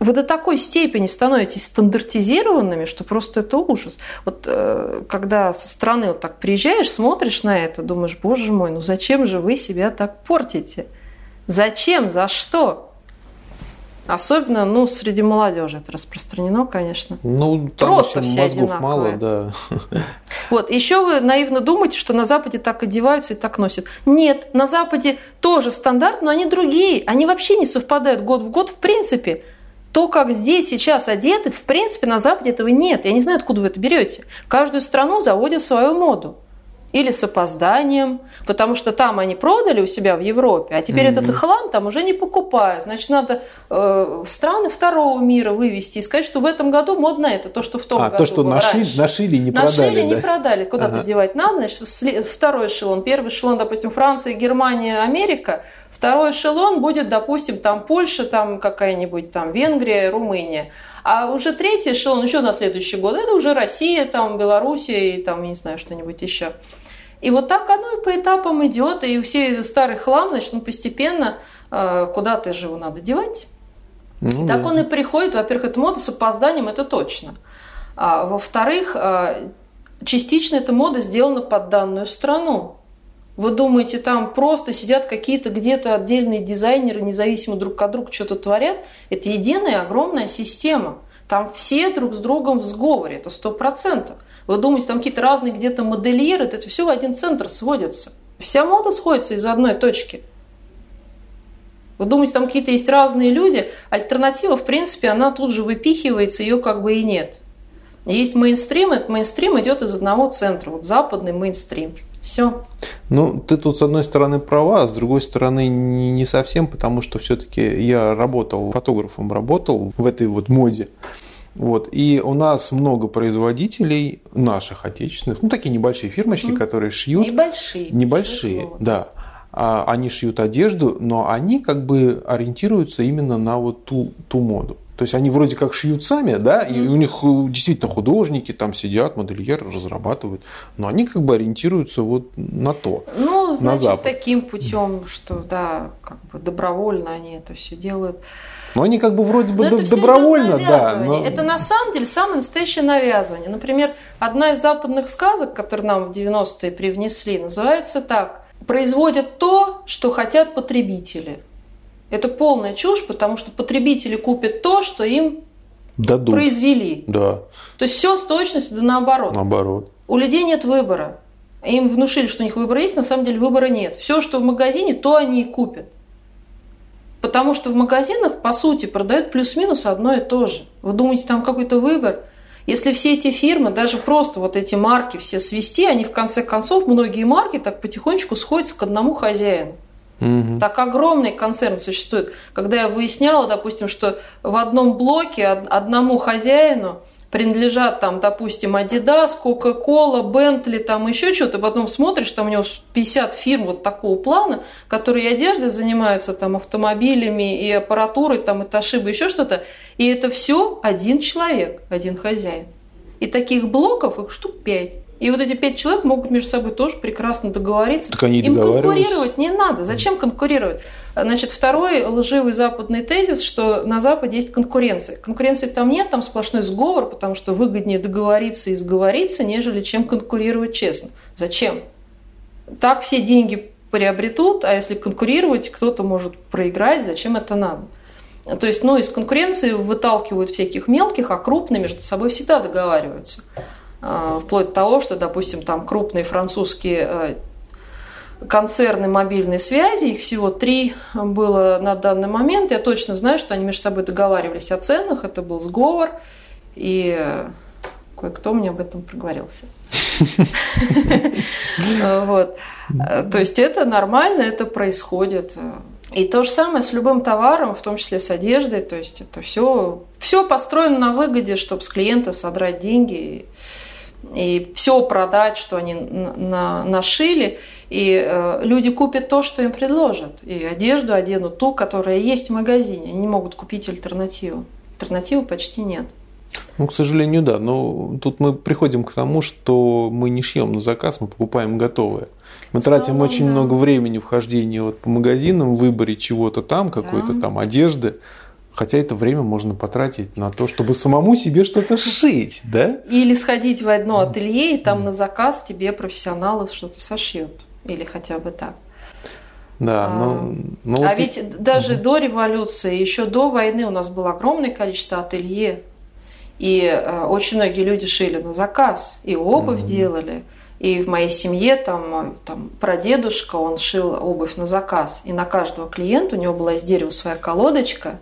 Вы до такой степени становитесь стандартизированными, что просто это ужас. Вот э, когда со стороны вот так приезжаешь, смотришь на это, думаешь, боже мой, ну зачем же вы себя так портите? Зачем? За что? Особенно, ну, среди молодежи это распространено, конечно. Ну, там Просто все мозгов одинаковые. мало, да. Вот, еще вы наивно думаете, что на Западе так одеваются и так носят. Нет, на Западе тоже стандарт, но они другие. Они вообще не совпадают год в год в принципе. То, как здесь сейчас одеты, в принципе, на Западе этого нет. Я не знаю, откуда вы это берете. Каждую страну заводят свою моду. Или с опозданием, потому что там они продали у себя в Европе, а теперь Мгм. этот хлам там уже не покупают. Значит, надо э, в страны второго мира вывести и сказать, что в этом году модно это, то, что в том А, году то, что было нашили, раньше. нашили, не Нашили, продали, не да? продали. Куда-то Ага. девать надо. Значит, второй эшелон. Первый эшелон, допустим, Франция, Германия, Америка. Второй эшелон будет, допустим, там Польша, там какая-нибудь там Венгрия, Румыния. А уже третий эшелон еще на следующий год, это уже Россия, там Белоруссия и там, не знаю, что-нибудь еще. И вот так оно и по этапам идет, и все старый хлам, значит, он постепенно э, куда-то же его надо девать. Ну, Так да. он и приходит, во-первых, эта мода с опозданием, это точно. А, во-вторых, а, частично эта мода сделана под данную страну. Вы думаете, там просто сидят какие-то где-то отдельные дизайнеры, независимо друг от друга что-то творят? Это единая огромная система. Там все друг с другом в сговоре, это сто процентов. Вы думаете, там какие-то разные где-то модельеры, это все в один центр сводится. Вся мода сходится из одной точки. Вы думаете, там какие-то есть разные люди, альтернатива, в принципе, она тут же выпихивается, ее как бы и нет. Есть мейнстрим, этот мейнстрим идет из одного центра, вот западный мейнстрим. Все. Ну, ты тут с одной стороны права, а с другой стороны не совсем, потому что все-таки я работал, фотографом работал в этой вот моде. Вот. И у нас много производителей наших отечественных, ну такие небольшие фирмочки, Мгм. которые шьют. Небольшие. Небольшие, да. А Они шьют одежду, но они как бы ориентируются именно на вот ту, ту моду. То есть они вроде как шьют сами, да, и у них э, действительно художники там сидят, модельеры разрабатывают, но они как бы ориентируются вот на то. Ну, значит, Запад. таким путем, что да, как бы добровольно они это все делают. Но они как бы вроде бы Но добровольно, да. но- Это на самом деле самое настоящее навязывание. Например, одна из западных сказок, которые нам в 90-е привнесли, называется так. Производят то, что хотят потребители. Это полная чушь, потому что потребители купят то, что им Дадут. произвели. Да, То есть все с точностью да наоборот. наоборот. У людей нет выбора. Им внушили, что у них выбор есть, на самом деле выбора нет. Все, что в магазине, то они и купят. Потому что в магазинах, по сути, продают плюс-минус одно и то же. Вы думаете, там какой-то выбор? Если все эти фирмы, даже просто вот эти марки все свести, они в конце концов, многие марки так потихонечку сходятся к одному хозяину. Мгм. Так огромный концерн существует. Когда я выясняла, допустим, что в одном блоке од- одному хозяину принадлежат там, допустим, Adidas, Coca-Cola, Bentley, там еще что-то, потом смотришь, там у него 50 фирм вот такого плана, которые одеждой занимаются, там, автомобилями и аппаратурой, там, и Toshiba, еще что-то, и это все один человек, один хозяин. И таких блоков их штук пять. И вот эти пять человек могут между собой тоже прекрасно договориться. Так они Им конкурировать не надо. Зачем конкурировать? Значит, второй лживый западный тезис, что на Западе есть конкуренция. Конкуренции там нет, там сплошной сговор, потому что выгоднее договориться и сговориться, нежели чем конкурировать честно. Зачем? Так все деньги приобретут, а если конкурировать, кто-то может проиграть, зачем это надо? То есть, ну, из конкуренции выталкивают всяких мелких, а крупные между собой всегда договариваются. А, Вплоть до того, что, допустим, там крупные французские э, концерны мобильной связи, их всего три было на данный момент. Я точно знаю, что они между собой договаривались о ценах, это был сговор, и кое-кто мне об этом проговорился. Вот. То есть это нормально, это происходит. И то же самое с любым товаром, в том числе с одеждой. То есть это все, все построено на выгоде, чтобы с клиента содрать деньги и, все продать, что они на, нашили. И э, люди купят то, что им предложат. И одежду оденут ту, которая есть в магазине. Они не могут купить альтернативу. Альтернативы почти нет. Ну, к сожалению, да. Но тут мы приходим к тому, что мы не шьем на заказ, мы покупаем готовое. Мы Снова, тратим очень да. много времени в хождении вот по магазинам, в выборе чего-то там, какой-то да. там одежды. Хотя это время можно потратить на то, чтобы самому себе что-то шить, да? Или сходить в одно ателье, и там на заказ тебе профессионалы что-то сошьют. Или хотя бы так. Да, а, ну, ну а вот ведь и... даже угу. до революции, еще до войны у нас было огромное количество ателье, и э, очень многие люди шили на заказ, и обувь угу. делали. И в моей семье там мой там, прадедушка, он шил обувь на заказ. И на каждого клиента у него была из дерева своя колодочка.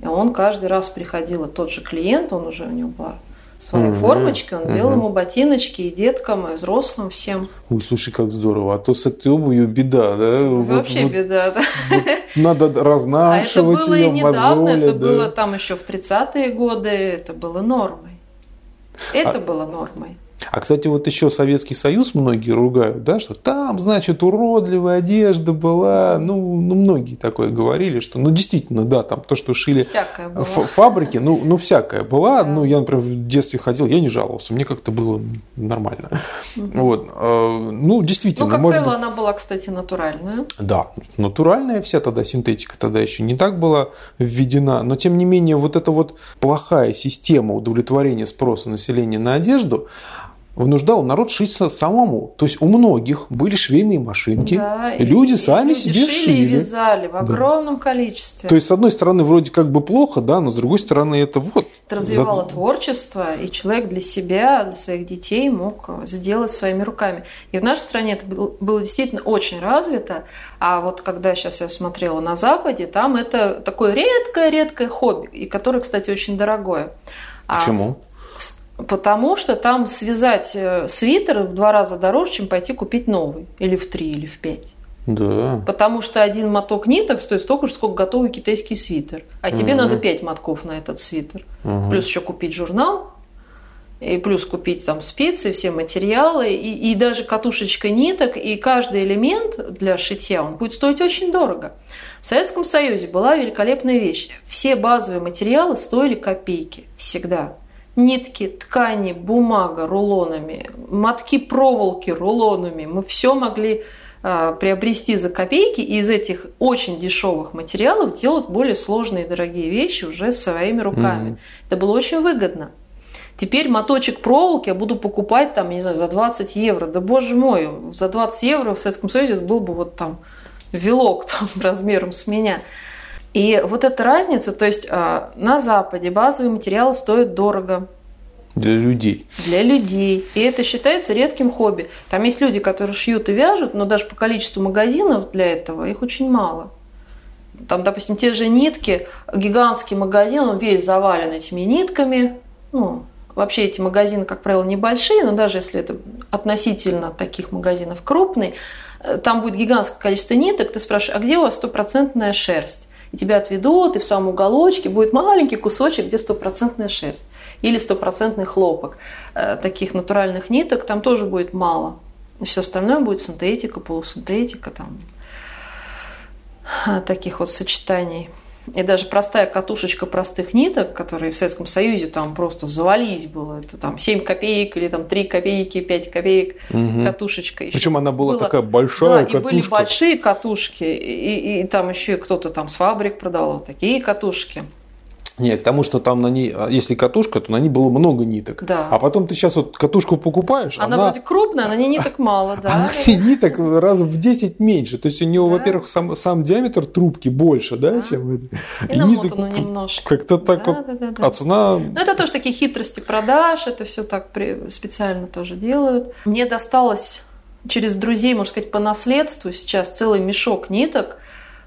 И он каждый раз приходил, и тот же клиент, он уже у него была своей угу, формочки, он угу. делал ему ботиночки и деткам, и взрослым, всем. Ой, слушай, как здорово. А то с этой обувью беда, да? Вообще вот, беда, да. Вот надо разнашивать а это было ее, и недавно, мозоли, это да. было там еще в 30-е годы, это было нормой. Это а... было нормой. А, кстати, вот еще Советский Союз многие ругают, да, что там, значит, уродливая одежда была. Ну, ну многие такое говорили, что, ну, действительно, да, там то, что шили фабрики, ну, ну, всякое была. Да. Ну, я, например, в детстве ходил, я не жаловался, мне как-то было нормально. Угу. Вот. А, ну, действительно. Ну, как может правило, быть... она была, кстати, натуральная. Да, натуральная вся тогда, синтетика тогда еще не так была введена, но, тем не менее, вот эта вот плохая система удовлетворения спроса населения на одежду, вынуждал народ шиться самому. То есть у многих были швейные машинки, да, и люди и, сами люди себе шили. шили и вязали в огромном да. количестве. То есть, с одной стороны, вроде как бы плохо, да, но с другой стороны, это вот. Это развивало за... творчество, и человек для себя, для своих детей мог сделать своими руками. И в нашей стране это было, было действительно очень развито, а вот когда сейчас я смотрела на Западе, там это такое редкое-редкое хобби, и которое, кстати, очень дорогое. А Почему? А Потому что там связать э, свитер в два раза дороже, чем пойти купить новый. Или в три, или в пять. Да. Потому что один моток ниток стоит столько же, сколько готовый китайский свитер. А тебе угу. надо пять мотков на этот свитер. Угу. Плюс еще купить журнал, и плюс купить там спицы, все материалы, и, и даже катушечка ниток, и каждый элемент для шитья, он будет стоить очень дорого. В Советском Союзе была великолепная вещь. Все базовые материалы стоили копейки. Всегда нитки, ткани, бумага рулонами, мотки проволоки рулонами. Мы все могли э, приобрести за копейки и из этих очень дешевых материалов делать более сложные и дорогие вещи уже своими руками. Mm-hmm. Это было очень выгодно. Теперь моточек проволоки я буду покупать там, не знаю, за 20 евро. Да боже мой, за 20 евро в Советском Союзе это был бы вот там вилок там, размером с меня. И вот эта разница, то есть а, на Западе базовые материалы стоят дорого. Для людей. Для людей. И это считается редким хобби. Там есть люди, которые шьют и вяжут, но даже по количеству магазинов для этого их очень мало. Там, допустим, те же нитки, гигантский магазин, он весь завален этими нитками. Ну, вообще эти магазины, как правило, небольшие, но даже если это относительно таких магазинов крупный, э, там будет гигантское количество ниток, ты спрашиваешь, а где у вас стопроцентная шерсть? И тебя отведут, и в самом уголочке будет маленький кусочек, где стопроцентная шерсть или стопроцентный хлопок. Э, таких натуральных ниток там тоже будет мало. И все остальное будет синтетика, полусинтетика, там, таких вот сочетаний. И даже простая катушечка простых ниток, которые в Советском Союзе там просто завались было, это там 7 копеек или там 3 копейки, 5 копеек угу. катушечка. Еще Причем она была, была такая большая да, катушка. и были большие катушки, и, и, и там еще кто-то там с фабрик продавал такие катушки. Нет, к тому, что там на ней, а, если катушка, то на ней было много ниток. Да. А потом ты сейчас вот катушку покупаешь. Она, она... вроде крупная, на ней ниток мало, да. Да, ниток раз в 10 меньше. То есть у нее, да. во-первых, сам, сам диаметр трубки больше, да, да. чем это. И, и ниток немножко. Как-то так да, вот. Да, да, да. А цена. Ну, это тоже такие хитрости продаж, это все так специально тоже делают. Мне досталось через друзей, можно сказать, по наследству сейчас целый мешок ниток,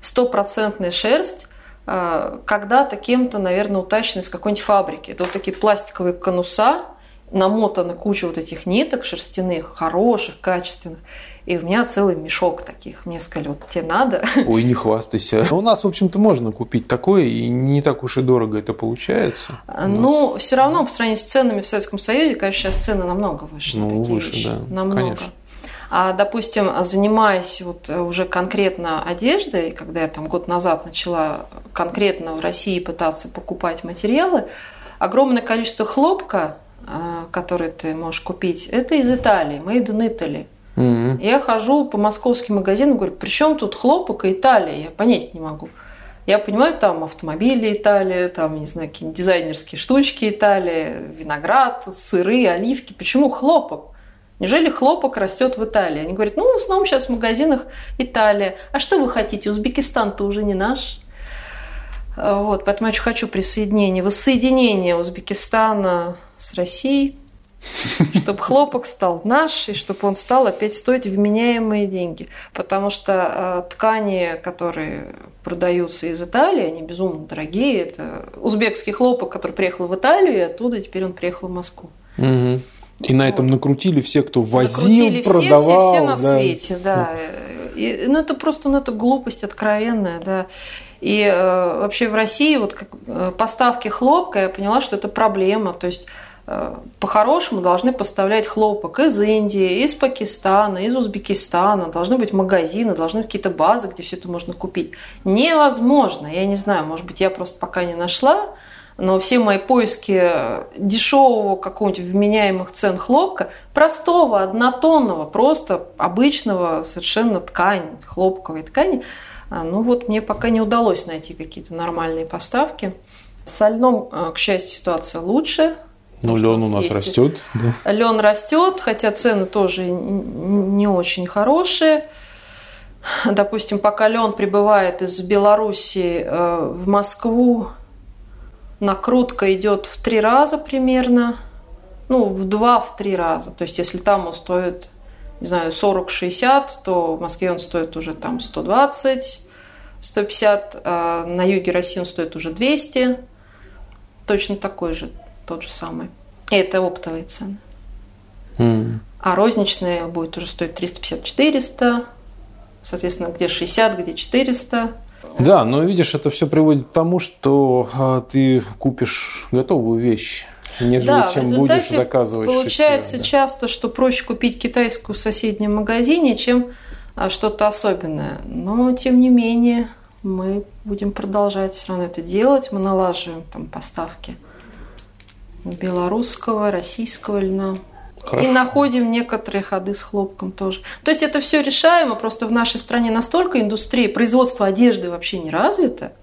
стопроцентная шерсть, когда-то кем-то, наверное, утащены из какой-нибудь фабрики. Это вот такие пластиковые конуса, намотана куча вот этих ниток шерстяных, хороших, качественных. И у меня целый мешок таких. Мне сказали, вот тебе надо. Ой, не хвастайся. У нас, в общем-то, можно купить такое, и не так уж и дорого это получается. Ну, все равно по сравнению с ценами в Советском Союзе, конечно, сейчас цены намного выше. Ну, выше, вещи. да. Намного. Конечно. А, допустим, занимаясь вот уже конкретно одеждой, когда я там год назад начала конкретно в России пытаться покупать материалы, огромное количество хлопка, а, который ты можешь купить, это из Италии, made in Italy. Мгм. Я хожу по московским магазинам, говорю, при чем тут хлопок и Италия? Я понять не могу. Я понимаю, там автомобили Италия, там, не знаю, какие-нибудь дизайнерские штучки Италия, виноград, сыры, оливки. Почему хлопок? Неужели хлопок растет в Италии? Они говорят, ну, в основном сейчас в магазинах Италия. А что вы хотите? Узбекистан-то уже не наш. А, Вот, поэтому я очень хочу присоединения, воссоединения Узбекистана с Россией, чтобы хлопок стал наш, и чтобы он стал опять стоить вменяемые деньги. Потому что э, ткани, которые продаются из Италии, они безумно дорогие. Это узбекский хлопок, который приехал в Италию, и оттуда теперь он приехал в Москву. Мгм. И на этом Вот. накрутили все, кто возил, Накрутили все, продавал. все, все на да. свете, да. И, ну, это просто, ну, это глупость откровенная, да. И э, вообще в России вот как, э, поставки хлопка, я поняла, что это проблема. То есть э, по-хорошему должны поставлять хлопок из Индии, из Пакистана, из Узбекистана. Должны быть магазины, должны быть какие-то базы, где все это можно купить. Невозможно. Я не знаю, может быть, я просто пока не нашла, но все мои поиски дешевого какого-нибудь вменяемых цен хлопка, простого, однотонного, просто обычного совершенно ткань, хлопковой ткани, а, ну вот мне пока не удалось найти какие-то нормальные поставки. Со льном, а, к счастью, ситуация лучше. Ну, лен у нас есть- растет. Да. Лен растет, хотя цены тоже не очень хорошие. Допустим, пока лен прибывает из Беларуси э, в Москву, накрутка идет в три раза примерно. Ну, в два, в три раза. То есть, если там он стоит, не знаю, 40-60, то в Москве он стоит уже там 120, 150, а на юге России он стоит уже 200. Точно такой же, тот же самый. И это оптовые цены. М. А розничные будет уже стоить 350-400. Соответственно, где 60, где 400. Да, но видишь, это все приводит к тому, что а, ты купишь готовую вещь, нежели Да, чем будешь заказывать Получается шитье, да. часто, что проще купить китайскую в соседнем магазине, чем а, что-то особенное. Но, тем не менее, мы будем продолжать все равно это делать. Мы налаживаем там поставки белорусского, российского льна. Хорошо. И находим некоторые ходы с хлопком тоже. То есть это все решаемо, просто в нашей стране настолько индустрия, производство одежды вообще не развито.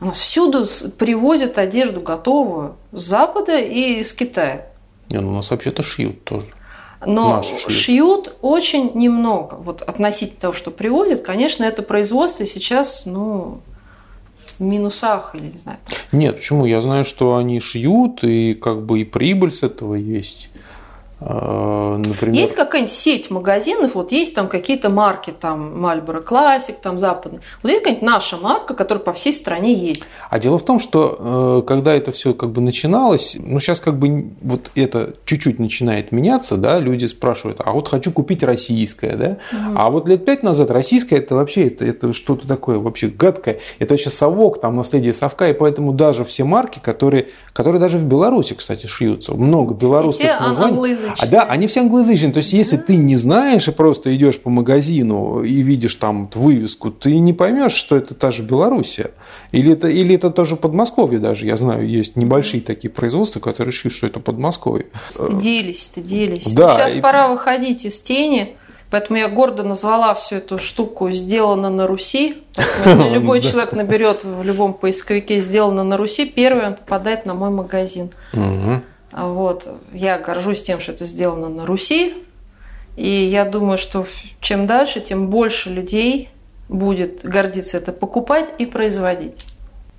У нас всюду привозят одежду готовую с Запада и из Китая. Не, ну, у нас вообще-то шьют тоже. Но Наши шьют. шьют очень немного. Вот относительно того, что привозят, конечно, это производство сейчас, ну, в минусах или не знаю. Нет, почему? Я знаю, что они шьют, и как бы и прибыль с этого есть. А, Например, Есть какая-нибудь сеть магазинов, вот есть там какие-то марки, там Marlboro Classic, там западные. Вот есть какая-нибудь наша марка, которая по всей стране есть. А дело в том, что э, когда это все как бы начиналось, ну сейчас как бы вот это чуть-чуть начинает меняться, да, люди спрашивают, а вот хочу купить российское, да, а вот лет пять назад российское это вообще это, это что-то такое вообще гадкое, это вообще совок, там наследие совка, и поэтому даже все марки, которые, которые даже в Беларуси, кстати, шьются, много белорусских названий. Англоязычные. А, да, они все англоязычные. То есть, если ты не знаешь и просто идешь по магазину и видишь там вывеску, ты не поймешь, что это та же Белоруссия. Или это, или это тоже Подмосковье даже. Я знаю, есть небольшие такие производства, которые шьют, что это Подмосковье. Стыдились, стыдились. Да, Сейчас и- пора выходить из тени. Поэтому я гордо назвала всю эту штуку «Сделано на Руси». Любой человек наберет в любом поисковике «Сделано на Руси», первый он попадает на мой магазин. Мгм. Вот. Я горжусь тем, что это сделано на Руси. И я думаю, что чем дальше, тем больше людей будет гордиться это покупать и производить.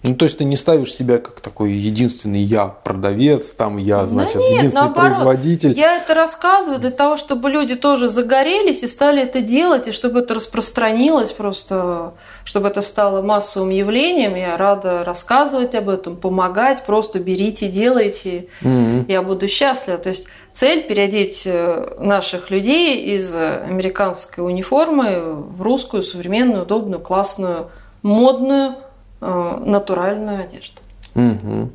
Ну, то есть ты не ставишь себя как такой единственный я продавец, там я, значит, да нет, единственный наоборот, производитель. Я это рассказываю для того, чтобы люди тоже загорелись и стали это делать, и чтобы это распространилось просто, чтобы это стало массовым явлением. Я рада рассказывать об этом, помогать, просто берите, делайте. Mm-hmm. Я буду счастлива. То есть цель переодеть э, наших людей из американской униформы в русскую, современную, удобную, классную, модную, натуральную одежду. Угу.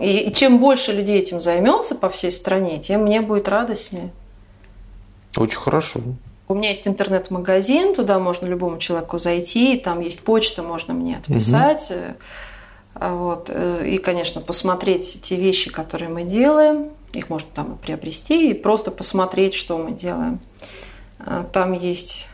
И, и чем больше людей этим займется по всей стране, тем мне будет радостнее. Очень хорошо. У меня есть интернет-магазин, туда можно любому человеку зайти, там есть почта, можно мне отписать. Угу. Вот. Э, и, конечно, посмотреть те вещи, которые мы делаем. Их можно там и приобрести, и просто посмотреть, что мы делаем. Там есть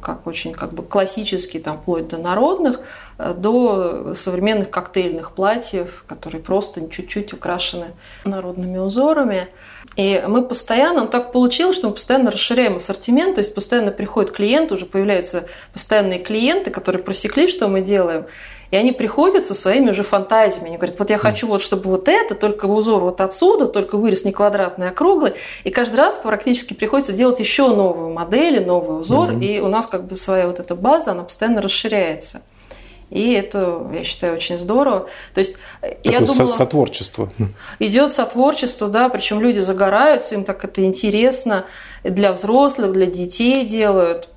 как очень как бы классические, там, вплоть до народных, Э, до современных коктейльных платьев, которые просто чуть-чуть украшены народными узорами. И мы постоянно, ну так получилось, что мы постоянно расширяем ассортимент, то есть постоянно приходит клиент, уже появляются постоянные клиенты, которые просекли, что мы делаем, и они приходят со своими уже фантазиями. Они говорят, вот я хочу вот, чтобы вот это, только узор вот отсюда, только вырез не квадратный, а круглый. И каждый раз практически приходится делать еще новую модель, новый узор. Mm-hmm. И у нас как бы своя вот эта база, она постоянно расширяется. И это, я считаю, очень здорово. То есть Такое я думала, сотворчество. Идет сотворчество, да, причем люди загораются, им так это интересно. Для взрослых, для детей делают.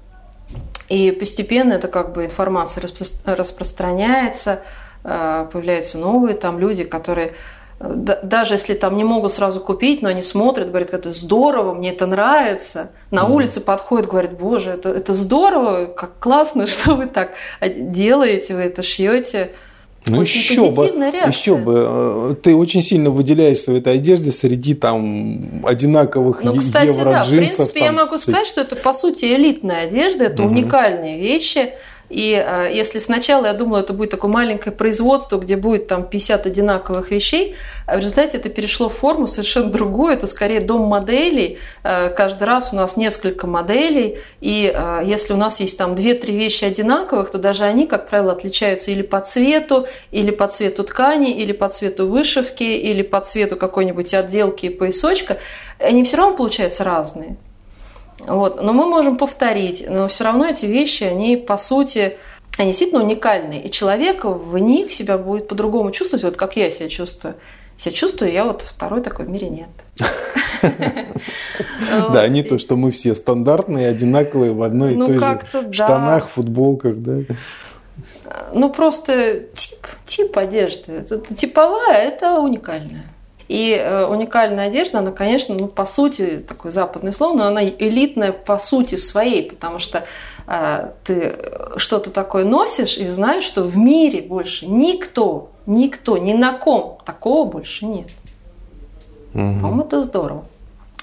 И постепенно это как бы информация распространяется, э, появляются новые там люди, которые даже если там не могут сразу купить, но они смотрят, говорят, это здорово, мне это нравится. На mm. улице подходят, говорят, боже, это, это здорово, как классно, что вы так делаете, вы это шьете. Ну очень еще бы, реакция. еще бы, ты очень сильно выделяешься в этой одежде среди там одинаковых ну, кстати, евро да, джинсов. В принципе, там, я могу сказать, что это по сути элитная одежда, это угу. уникальные вещи. И э, если сначала я думала, это будет такое маленькое производство, где будет там 50 одинаковых вещей, а в результате это перешло в форму совершенно другую. Это скорее дом моделей. Э, каждый раз у нас несколько моделей. И э, если у нас есть там 2-3 вещи одинаковых, то даже они, как правило, отличаются или по цвету, или по цвету ткани, или по цвету вышивки, или по цвету какой-нибудь отделки и поясочка. Они все равно получаются разные. Вот. Но мы можем повторить, но все равно эти вещи, они по сути, они действительно уникальные. И человек в них себя будет по-другому чувствовать, вот как я себя чувствую. Себя чувствую, я вот второй такой в мире нет. Да, не то, что мы все стандартные, одинаковые в одной и ну, той же штанах, футболках, да. Ну, просто тип, тип одежды. Типовая – это уникальная. И э, уникальная одежда, она, конечно, ну, по сути, такое западное слово, но она элитная по сути своей, потому что э, ты что-то такое носишь и знаешь, что в мире больше никто, никто, ни на ком такого больше нет. Угу. По-моему, это здорово.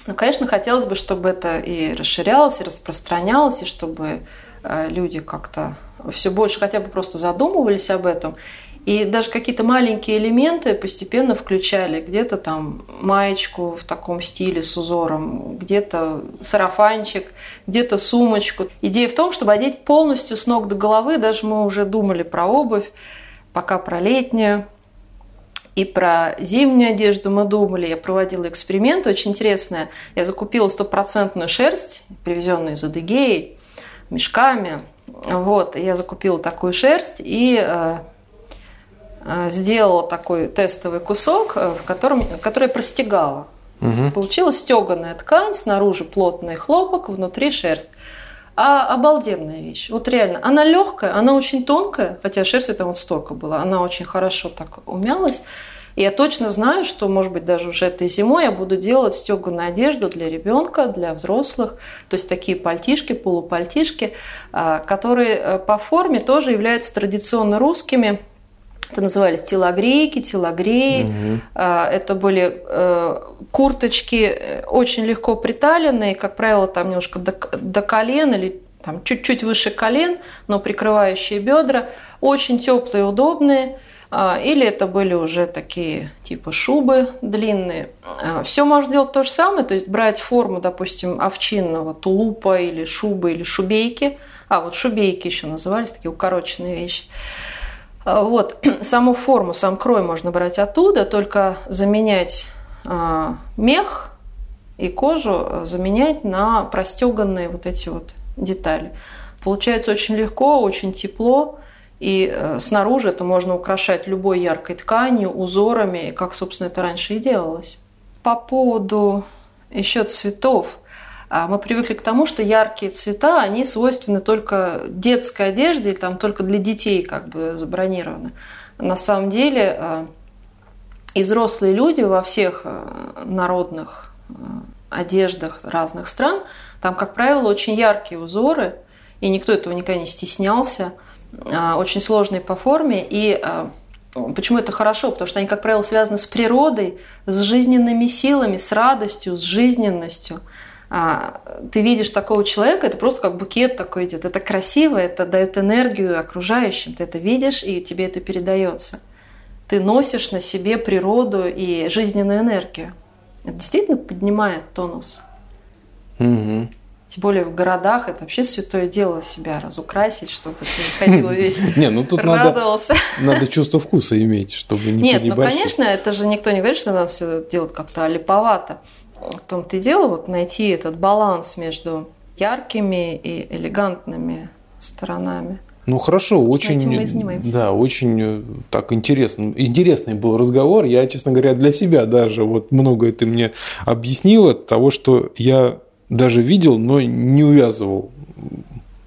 Но, конечно, хотелось бы, чтобы это и расширялось, и распространялось, и чтобы э, люди как-то все больше хотя бы просто задумывались об этом. И даже какие-то маленькие элементы постепенно включали. Где-то там маечку в таком стиле с узором, где-то сарафанчик, где-то сумочку. Идея в том, чтобы одеть полностью с ног до головы. Даже мы уже думали про обувь, пока про летнюю. И про зимнюю одежду мы думали. Я проводила эксперимент очень интересный. Я закупила стопроцентную шерсть, привезенную из Адыгеи, мешками. Вот, я закупила такую шерсть и э, сделала такой тестовый кусок, э, в котором, который простегала. Угу. Получилась стеганая ткань, снаружи плотный хлопок, внутри шерсть. А обалденная вещь. Вот реально. Она легкая, она очень тонкая, хотя шерсти там вот столько было. Она очень хорошо так умялась. И я точно знаю, что, может быть, даже уже этой зимой я буду делать стеганую одежду для ребенка, для взрослых. То есть такие пальтишки, полупальтишки, э, которые по форме тоже являются традиционно русскими это назывались телогрейки, телогреи. Угу. Это были э, курточки э, очень легко приталенные, как правило, там немножко до, до колен или там чуть-чуть выше колен, но прикрывающие бедра. Очень теплые, удобные. А, или это были уже такие типа шубы длинные. А, Все можно делать то же самое, то есть брать форму, допустим, овчинного тулупа или шубы или шубейки. А вот шубейки еще назывались, такие укороченные вещи. А, вот, саму форму, сам крой можно брать оттуда, только заменять э, мех и кожу, заменять на простеганные вот эти вот детали. Получается очень легко, очень тепло, и э, снаружи это можно украшать любой яркой тканью, узорами, как, собственно, это раньше и делалось. По поводу еще цветов. А, мы привыкли к тому, что яркие цвета, они свойственны только детской одежде, там только для детей как бы забронированы. На самом деле э, и взрослые люди во всех э, народных одеждах разных стран, там, как правило, очень яркие узоры, и никто этого никогда не стеснялся – а, очень сложные по форме. И а, почему это хорошо? Потому что они, как правило, связаны с природой, с жизненными силами, с радостью, с жизненностью. А, ты видишь такого человека, это просто как букет такой идет. Это красиво, это дает энергию окружающим. Ты это видишь, и тебе это передается. Ты носишь на себе природу и жизненную энергию. Это действительно поднимает тонус. Угу. Тем более в городах это вообще святое дело себя разукрасить, чтобы ты ходил весь Не, ну тут радовался. Надо чувство вкуса иметь, чтобы не Нет, ну конечно, это же никто не говорит, что надо все делать как-то олиповато. В том-то и дело вот найти этот баланс между яркими и элегантными сторонами. Ну хорошо, очень, да, очень э, так интересно, интересный был разговор. Я, честно говоря, для себя даже вот многое ты мне объяснила того, что я даже видел, но не увязывал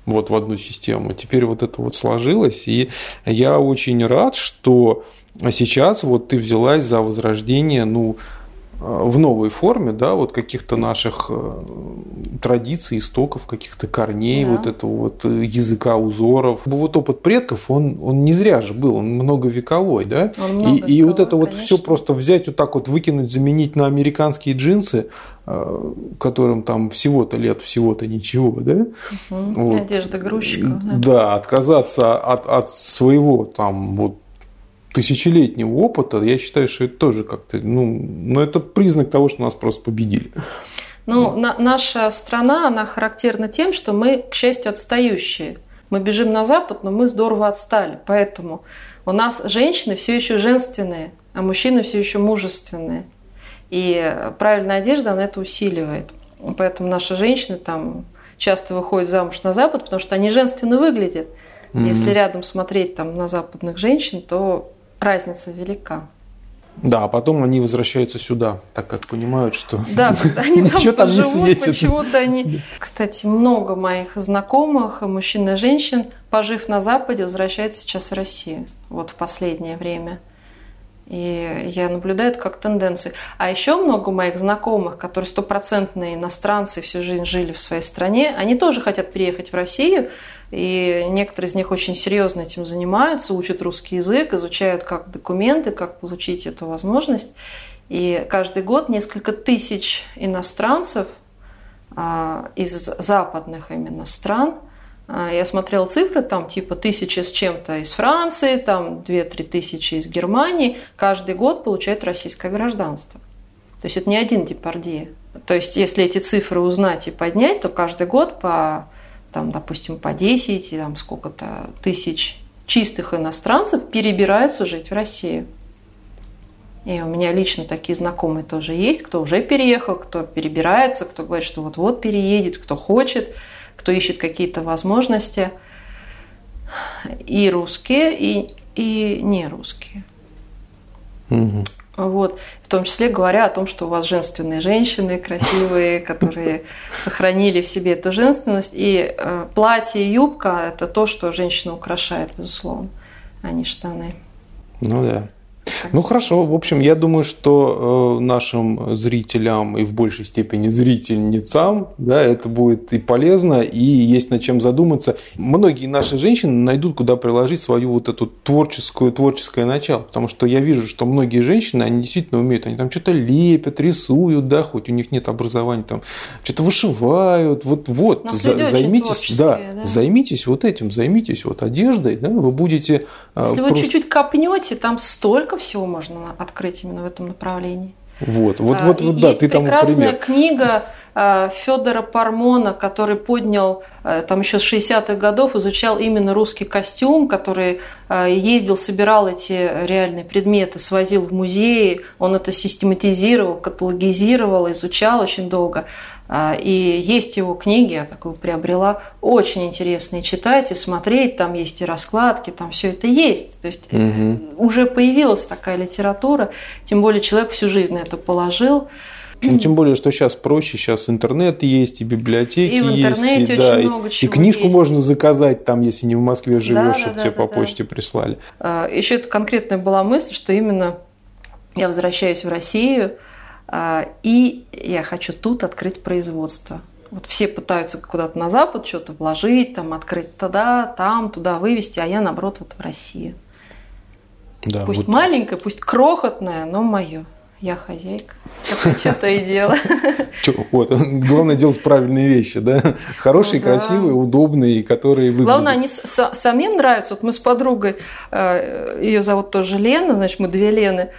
вот в одну систему. Теперь вот это вот сложилось, и я очень рад, что сейчас вот ты взялась за возрождение, ну, в новой форме, да, вот каких-то наших э, традиций, истоков, каких-то корней, да. вот этого вот э, языка узоров. Вот опыт предков, он, он не зря же был, он многовековой, да, он много и, и вот это вот все просто взять, вот так вот выкинуть, заменить на американские джинсы, э, которым там всего-то лет, всего-то ничего, да. Угу. Вот. Одежда грузчиков. Да. да, отказаться от, от своего там вот тысячелетнего опыта, я считаю, что это тоже как-то, ну, ну это признак того, что нас просто победили. Ну, на, наша страна, она характерна тем, что мы, к счастью, отстающие. Мы бежим на Запад, но мы здорово отстали. Поэтому у нас женщины все еще женственные, а мужчины все еще мужественные. И правильная одежда, она это усиливает. Поэтому наши женщины там часто выходят замуж на Запад, потому что они женственно выглядят. Mm-hmm. Если рядом смотреть там на западных женщин, то разница велика. Да, а потом они возвращаются сюда, так как понимают, что да, они там ничего там не светит. Почему-то они, кстати, много моих знакомых, мужчин и женщин, пожив на Западе, возвращаются сейчас в Россию. Вот в последнее время. И я наблюдаю это как тенденцию. А еще много моих знакомых, которые стопроцентные иностранцы, всю жизнь жили в своей стране, они тоже хотят приехать в Россию, и некоторые из них очень серьезно этим занимаются, учат русский язык, изучают как документы, как получить эту возможность. И каждый год несколько тысяч иностранцев а, из западных именно стран – я смотрела цифры, там типа тысяча с чем-то из Франции, там две-три тысячи из Германии. Каждый год получают российское гражданство. То есть это не один депардье. То есть если эти цифры узнать и поднять, то каждый год по, там, допустим, по 10, там сколько-то тысяч чистых иностранцев перебираются жить в Россию. И у меня лично такие знакомые тоже есть, кто уже переехал, кто перебирается, кто говорит, что вот-вот переедет, кто хочет – кто ищет какие-то возможности, и русские, и, и не русские. Угу. Вот. В том числе говоря о том, что у вас женственные женщины красивые, которые сохранили в себе эту женственность. И э, платье и юбка – это то, что женщина украшает, безусловно, а не штаны. Ну да. Ну хорошо, в общем, я думаю, что э, нашим зрителям и в большей степени зрительницам, да, это будет и полезно, и есть над чем задуматься. Многие наши женщины найдут, куда приложить свою вот эту творческую, творческое начало, потому что я вижу, что многие женщины, они действительно умеют, они там что-то лепят, рисуют, да, хоть у них нет образования, там что-то вышивают, вот, вот, за, займитесь, да, да, займитесь вот этим, займитесь вот одеждой, да, вы будете... А, Если просто... вы чуть-чуть копнете, там столько всего можно открыть именно в этом направлении. Вот, вот, вот, вот да, Есть ты там прекрасная пример. книга э, Федора Пармона, который поднял, э, там еще с 60-х годов, изучал именно русский костюм, который ездил, собирал эти реальные предметы, свозил в музеи, он это систематизировал, каталогизировал, изучал очень долго. И есть его книги, я такую приобрела, очень интересные читать и смотреть, там есть и раскладки, там все это есть. То есть угу. уже появилась такая литература, тем более человек всю жизнь на это положил. Ну, тем более, что сейчас проще, сейчас интернет есть, и библиотеки и в интернете есть, и, очень да, много и, и книжку есть. можно заказать, там, если не в Москве живешь, Да, чтобы да, тебе да, по да. почте прислали. А, Еще это конкретная была мысль, что именно я возвращаюсь в Россию, а, и я хочу тут открыть производство. Вот все пытаются куда-то на Запад что-то вложить, там открыть туда, там, туда вывести, а я, наоборот, вот в Россию. Да, Пусть вот. маленькое, пусть крохотное, но мое. Я хозяйка. Что-то и дело. Вот, главное делать правильные вещи, да? Хорошие, Ну да. красивые, удобные, которые выглядят. Главное, они самим нравятся. Вот мы с подругой, ее зовут тоже Лена, значит, мы две Лены.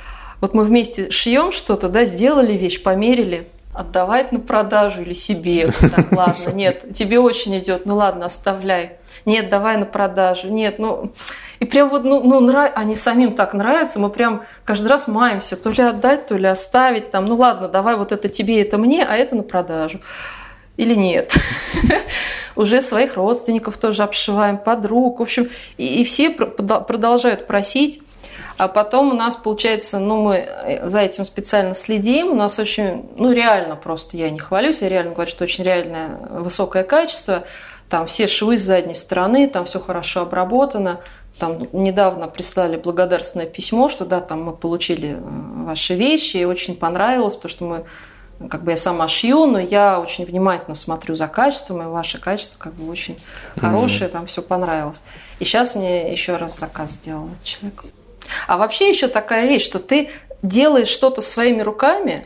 Вот мы вместе шьем что-то, да, сделали вещь, померили, отдавать на продажу или себе. Вот Так, ладно, нет, тебе очень идет, ну ладно, оставляй. Нет, давай на продажу. Нет, ну... И прям вот, ну, ну нрав... они самим так нравятся, мы прям каждый раз маемся, то ли отдать, то ли оставить, там, ну ладно, давай вот это тебе, это мне, а это на продажу. Или нет. Уже своих родственников тоже обшиваем, подруг, в общем, и, и все пр- продол- продолжают просить. А потом у нас получается, ну мы э, за этим специально следим, у нас очень, ну реально просто, я не хвалюсь, я реально говорю, что очень реальное высокое качество, там все швы с задней стороны, там все хорошо обработано, там недавно прислали благодарственное письмо, что да, там мы получили э, ваши вещи, и очень понравилось, потому что мы как бы я сама шью, но я очень внимательно смотрю за качеством, и ваше качество как бы очень хорошее, там все понравилось. И сейчас мне еще раз заказ сделал человек. А вообще еще такая вещь, что ты делаешь что-то своими руками,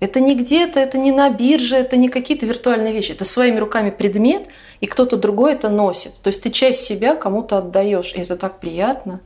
это не где-то, это не на бирже, это не какие-то виртуальные вещи, это своими руками предмет, и кто-то другой это носит. То есть ты часть себя кому-то отдаешь, и это так приятно.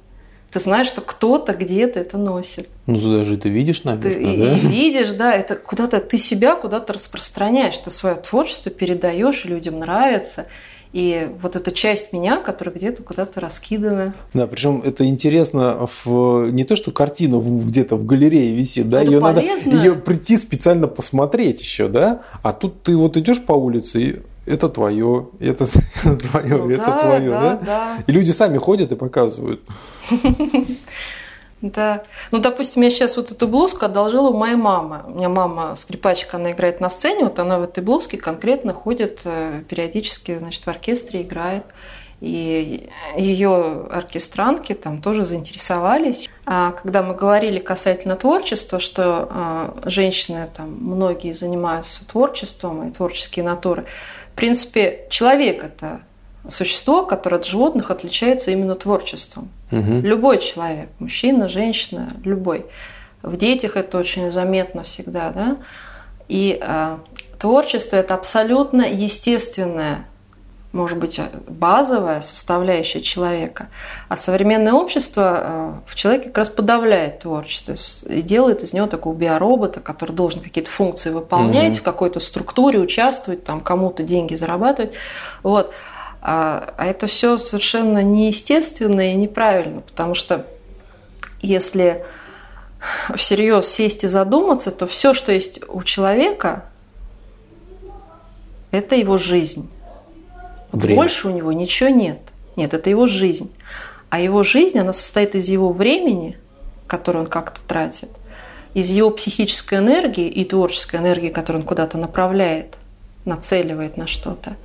Ты знаешь, что кто-то где-то это носит. Ну, ты даже это видишь, Ты наверное, и, да? и видишь, да, это куда-то ты себя куда-то распространяешь, ты свое творчество передаешь, людям нравится. И вот эта часть меня, которая где-то куда-то раскидана. Да, причем это интересно в, не то, что картина где-то в галерее висит, да, Это ее надо ее прийти специально посмотреть еще, да, а тут ты вот идешь по улице и это твое, это твое, Ну это да, твое, да, да? да. И люди сами ходят и показывают. Да. Ну, допустим, я сейчас вот эту блузку одолжила у моей мамы. У меня мама скрипачка, она играет на сцене, вот она в этой блузке конкретно ходит э, периодически, значит, в оркестре играет. И ее оркестранки там тоже заинтересовались. А когда мы говорили касательно творчества, что а, женщины там многие занимаются творчеством и творческие натуры, в принципе, человек это существо, которое от животных отличается именно творчеством. Мгм. Любой человек, мужчина, женщина, любой. В детях это очень заметно всегда, да. И э, творчество это абсолютно естественная, может быть, базовая составляющая человека. А современное общество э, в человеке как раз подавляет творчество и делает из него такого биоробота, который должен какие-то функции выполнять, Мгм. в какой-то структуре участвовать, там кому-то деньги зарабатывать. Вот. А, а это все совершенно неестественно и неправильно, потому что если всерьез сесть и задуматься, то все, что есть у человека, это его жизнь. Время. Больше у него ничего нет. Нет, это его жизнь. А его жизнь, она состоит из его времени, которое он как-то тратит, из его психической энергии и творческой энергии, которую он куда-то направляет, нацеливает на что-то,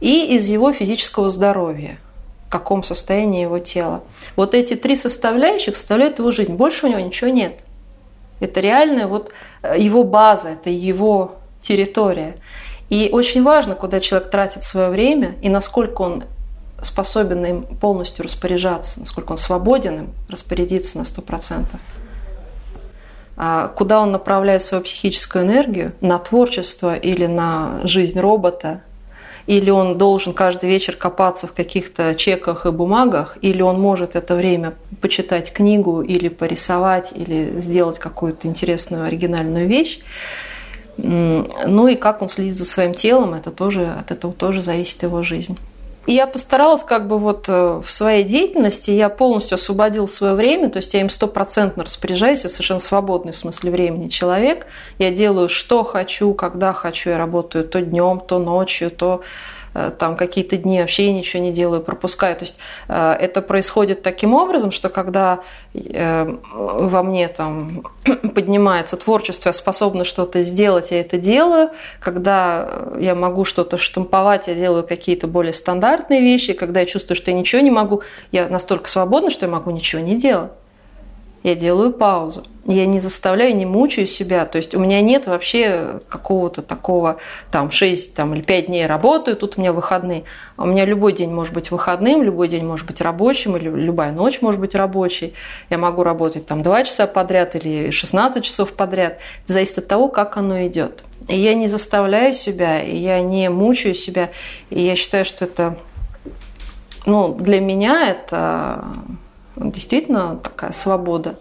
и из его физического здоровья, в каком состоянии его тело. Вот эти три составляющих составляют его жизнь. Больше у него ничего нет. Это реальная вот э, его база, это его территория. И очень важно, куда человек тратит свое время и насколько он способен им полностью распоряжаться, насколько он свободен им распорядиться на 100%. А куда он направляет свою психическую энергию? На творчество или на жизнь робота? Или он должен каждый вечер копаться в каких-то чеках и бумагах? Или он может это время почитать книгу или порисовать, или сделать какую-то интересную оригинальную вещь? Ну и как он следит за своим телом, это тоже, от этого тоже зависит его жизнь. Я постаралась как бы вот э, в своей деятельности, я полностью освободил свое время, то есть я им стопроцентно распоряжаюсь, я совершенно свободный в смысле времени человек. Я делаю, что хочу, когда хочу, я работаю то днем, то ночью, то там какие-то дни вообще я ничего не делаю, пропускаю. То есть э, это происходит таким образом, что когда э, во мне там поднимается творчество, я способна что-то сделать, я это делаю. Когда я могу что-то штамповать, я делаю какие-то более стандартные вещи. Когда я чувствую, что я ничего не могу, я настолько свободна, что я могу ничего не делать я делаю паузу. Я не заставляю, не мучаю себя. То есть у меня нет вообще какого-то такого, там, 6 там, или 5 дней работаю, тут у меня выходные. У меня любой день может быть выходным, любой день может быть рабочим, или любая ночь может быть рабочей. Я могу работать там 2 часа подряд или 16 часов подряд. Это зависит от того, как оно идет. И я не заставляю себя, и я не мучаю себя. И я считаю, что это, ну, для меня это действительно такая свобода.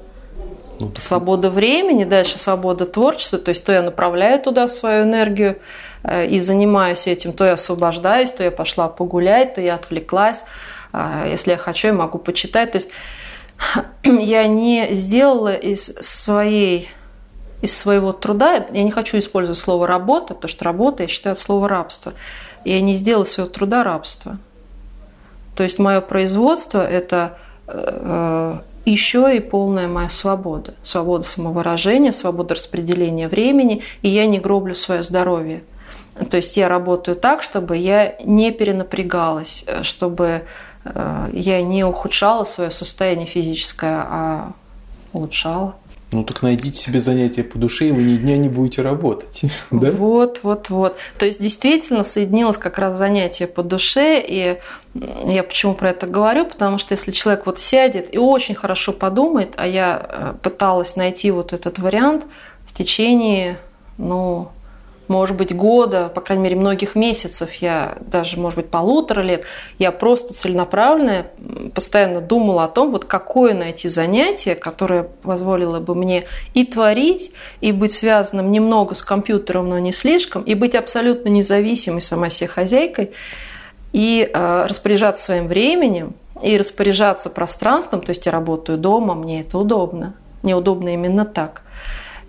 Ну, свобода времени, дальше свобода творчества, то есть то я направляю туда свою энергию э, и занимаюсь этим, то я освобождаюсь, то я пошла погулять, то я отвлеклась. А, если я хочу, я могу почитать. То есть я не сделала из своей из своего труда, я не хочу использовать слово работа, потому что работа, я считаю, это слово рабство. Я не сделала своего труда рабство. То есть мое производство – это Э, еще и полная моя свобода. Свобода самовыражения, свобода распределения времени, и я не гроблю свое здоровье. То есть я работаю так, чтобы я не перенапрягалась, чтобы э, я не ухудшала свое состояние физическое, а улучшала. Ну так найдите себе занятие по душе, и вы ни дня не будете работать. да? Вот, вот, вот. То есть действительно соединилось как раз занятие по душе, и я почему про это говорю, потому что если человек вот сядет и очень хорошо подумает, а я э, пыталась найти вот этот вариант в течение, ну, может быть, года, по крайней мере, многих месяцев, я даже, может быть, полутора лет, я просто целенаправленно постоянно думала о том, вот какое найти занятие, которое позволило бы мне и творить, и быть связанным немного с компьютером, но не слишком, и быть абсолютно независимой сама себе хозяйкой, и э, распоряжаться своим временем, и распоряжаться пространством, то есть я работаю дома, мне это удобно. Мне удобно именно так.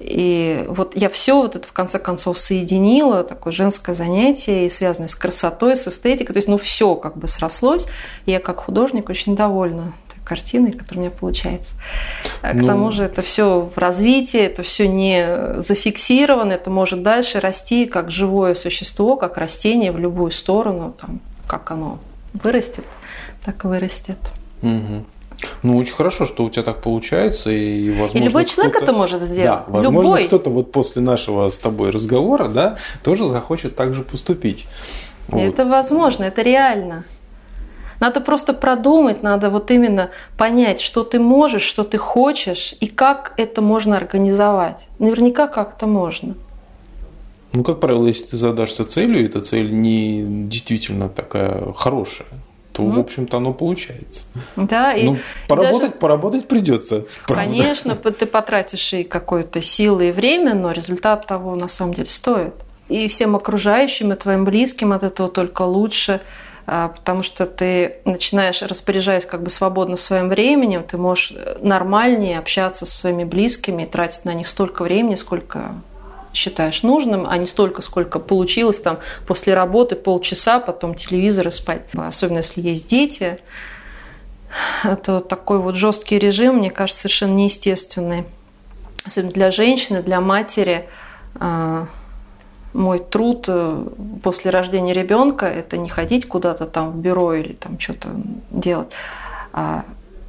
И вот я все вот это в конце концов соединила, такое женское занятие, и связанное с красотой, с эстетикой. То есть, ну, все как бы срослось. И я как художник очень довольна той картиной, которая у меня получается. А ну... К тому же это все в развитии, это все не зафиксировано, это может дальше расти как живое существо, как растение в любую сторону, там, как оно вырастет, так и вырастет. Угу. Ну, очень хорошо, что у тебя так получается. И, возможно, и любой человек это может сделать. Да, возможно, любой. кто-то вот после нашего с тобой разговора, да, тоже захочет так же поступить. Вот. Это возможно, это реально. Надо просто продумать, надо вот именно понять, что ты можешь, что ты хочешь и как это можно организовать. Наверняка как-то можно. Ну, как правило, если ты задашься целью, эта цель не действительно такая хорошая, то, mm в общем-то, оно получается. Да, и ну, поработать, даже... поработать придется. Правда. Конечно, ты потратишь и какое-то силы и время, но результат того на самом деле стоит. И всем окружающим, и твоим близким от этого только лучше, а, потому что ты начинаешь, распоряжаясь как бы свободно своим временем, ты можешь нормальнее общаться со своими близкими, тратить на них столько времени, сколько считаешь нужным, а не столько, сколько получилось там после работы полчаса, потом телевизор и спать. Особенно если есть дети, то такой вот жесткий режим, мне кажется, совершенно неестественный. Особенно для женщины, для матери. А, мой труд э, после рождения ребенка – это не ходить куда-то там в бюро или там что-то делать. А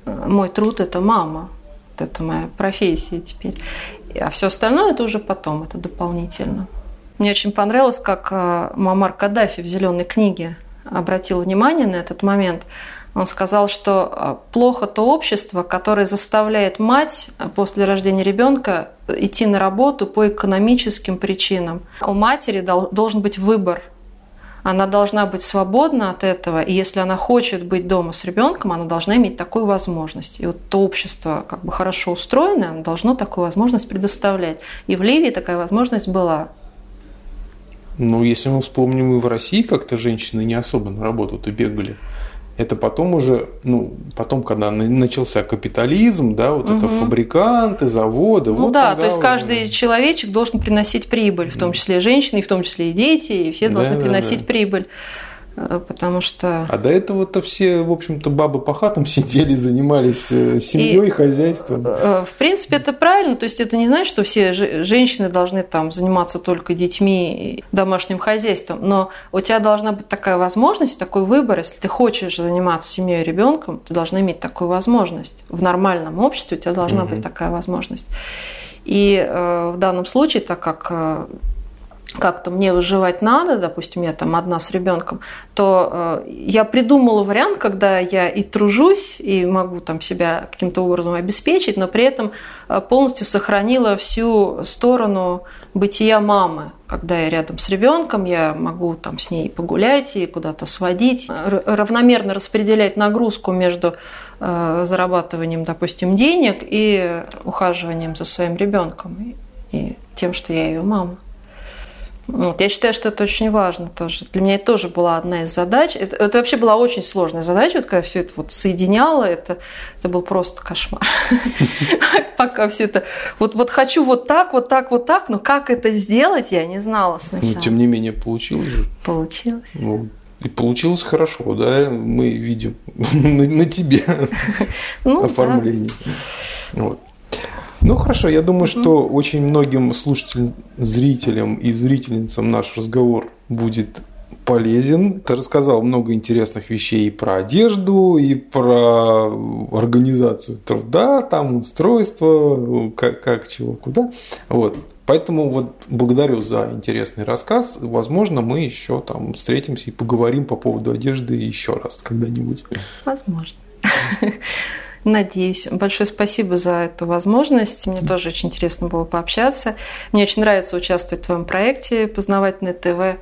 мой труд – это мама. Это моя профессия теперь. А все остальное это уже потом, это дополнительно. Мне очень понравилось, как э, Мамар Каддафи в «Зеленой книге» обратил внимание на этот момент. Он сказал, что э, плохо то общество, которое заставляет мать после рождения ребенка идти на работу по экономическим причинам. У матери должен быть выбор – она должна быть свободна от этого, и если она хочет быть дома с ребенком, она должна иметь такую возможность. И вот то общество как бы хорошо устроенное, оно должно такую возможность предоставлять. И в Ливии такая возможность была. Ну, если мы вспомним, и в России как-то женщины не особо на работу-то бегали. Это потом уже, ну, потом, когда начался капитализм, да, вот угу. это фабриканты, заводы. Ну вот да, то есть уже... каждый человечек должен приносить прибыль, в том числе женщины, в том числе и дети, и все должны да, приносить да. прибыль. Э, потому что... А до этого-то все, в общем-то, бабы по хатам сидели, занимались э, семьей, и, хозяйством. Э, в принципе, это правильно, то есть это не значит, что все женщины должны там заниматься только детьми и домашним хозяйством, но у тебя должна быть такая возможность, такой выбор, если ты хочешь заниматься семьей и ребенком, ты должна иметь такую возможность. В нормальном обществе у тебя должна угу. быть такая возможность. И э, в данном случае, так как как-то мне выживать надо, допустим, я там одна с ребенком, то э, я придумала вариант, когда я и тружусь, и могу там себя каким-то образом обеспечить, но при этом э, полностью сохранила всю сторону бытия мамы. Когда я рядом с ребенком, я могу там с ней погулять и куда-то сводить, равномерно распределять нагрузку между э, зарабатыванием, допустим, денег и ухаживанием за своим ребенком и тем, что я ее мама. Вот, я считаю, что это очень важно тоже. Для меня это тоже была одна из задач. Это, это вообще была очень сложная задача, вот, когда все это вот соединяла, это, это был просто кошмар. Пока все это... Вот, вот хочу вот так, вот так, вот так, но как это сделать, я не знала сначала. Но тем не менее получилось же. Получилось. Ну, и получилось хорошо, да, мы видим на, на тебе ну, оформление. Да. Вот. Ну хорошо, я думаю, mm что очень многим слушателям, зрителям и зрительницам наш разговор будет полезен. Ты рассказал много интересных вещей и про одежду, и про организацию труда, там устройство, как, как чего, куда. Вот. Поэтому вот благодарю за интересный рассказ. Возможно, мы еще там встретимся и поговорим по поводу одежды еще раз когда-нибудь. Возможно. Надеюсь. Большое спасибо за эту возможность. Мне тоже очень интересно было пообщаться. Мне очень нравится участвовать в твоем проекте «Познавательное ТВ».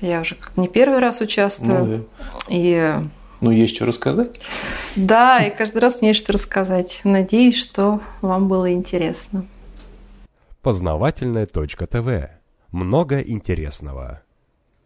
Я уже не первый раз участвую. Ну, да. И ну, есть что рассказать? Да, и каждый раз мне есть что рассказать. Надеюсь, что вам было интересно. Познавательная точка ТВ. Много интересного.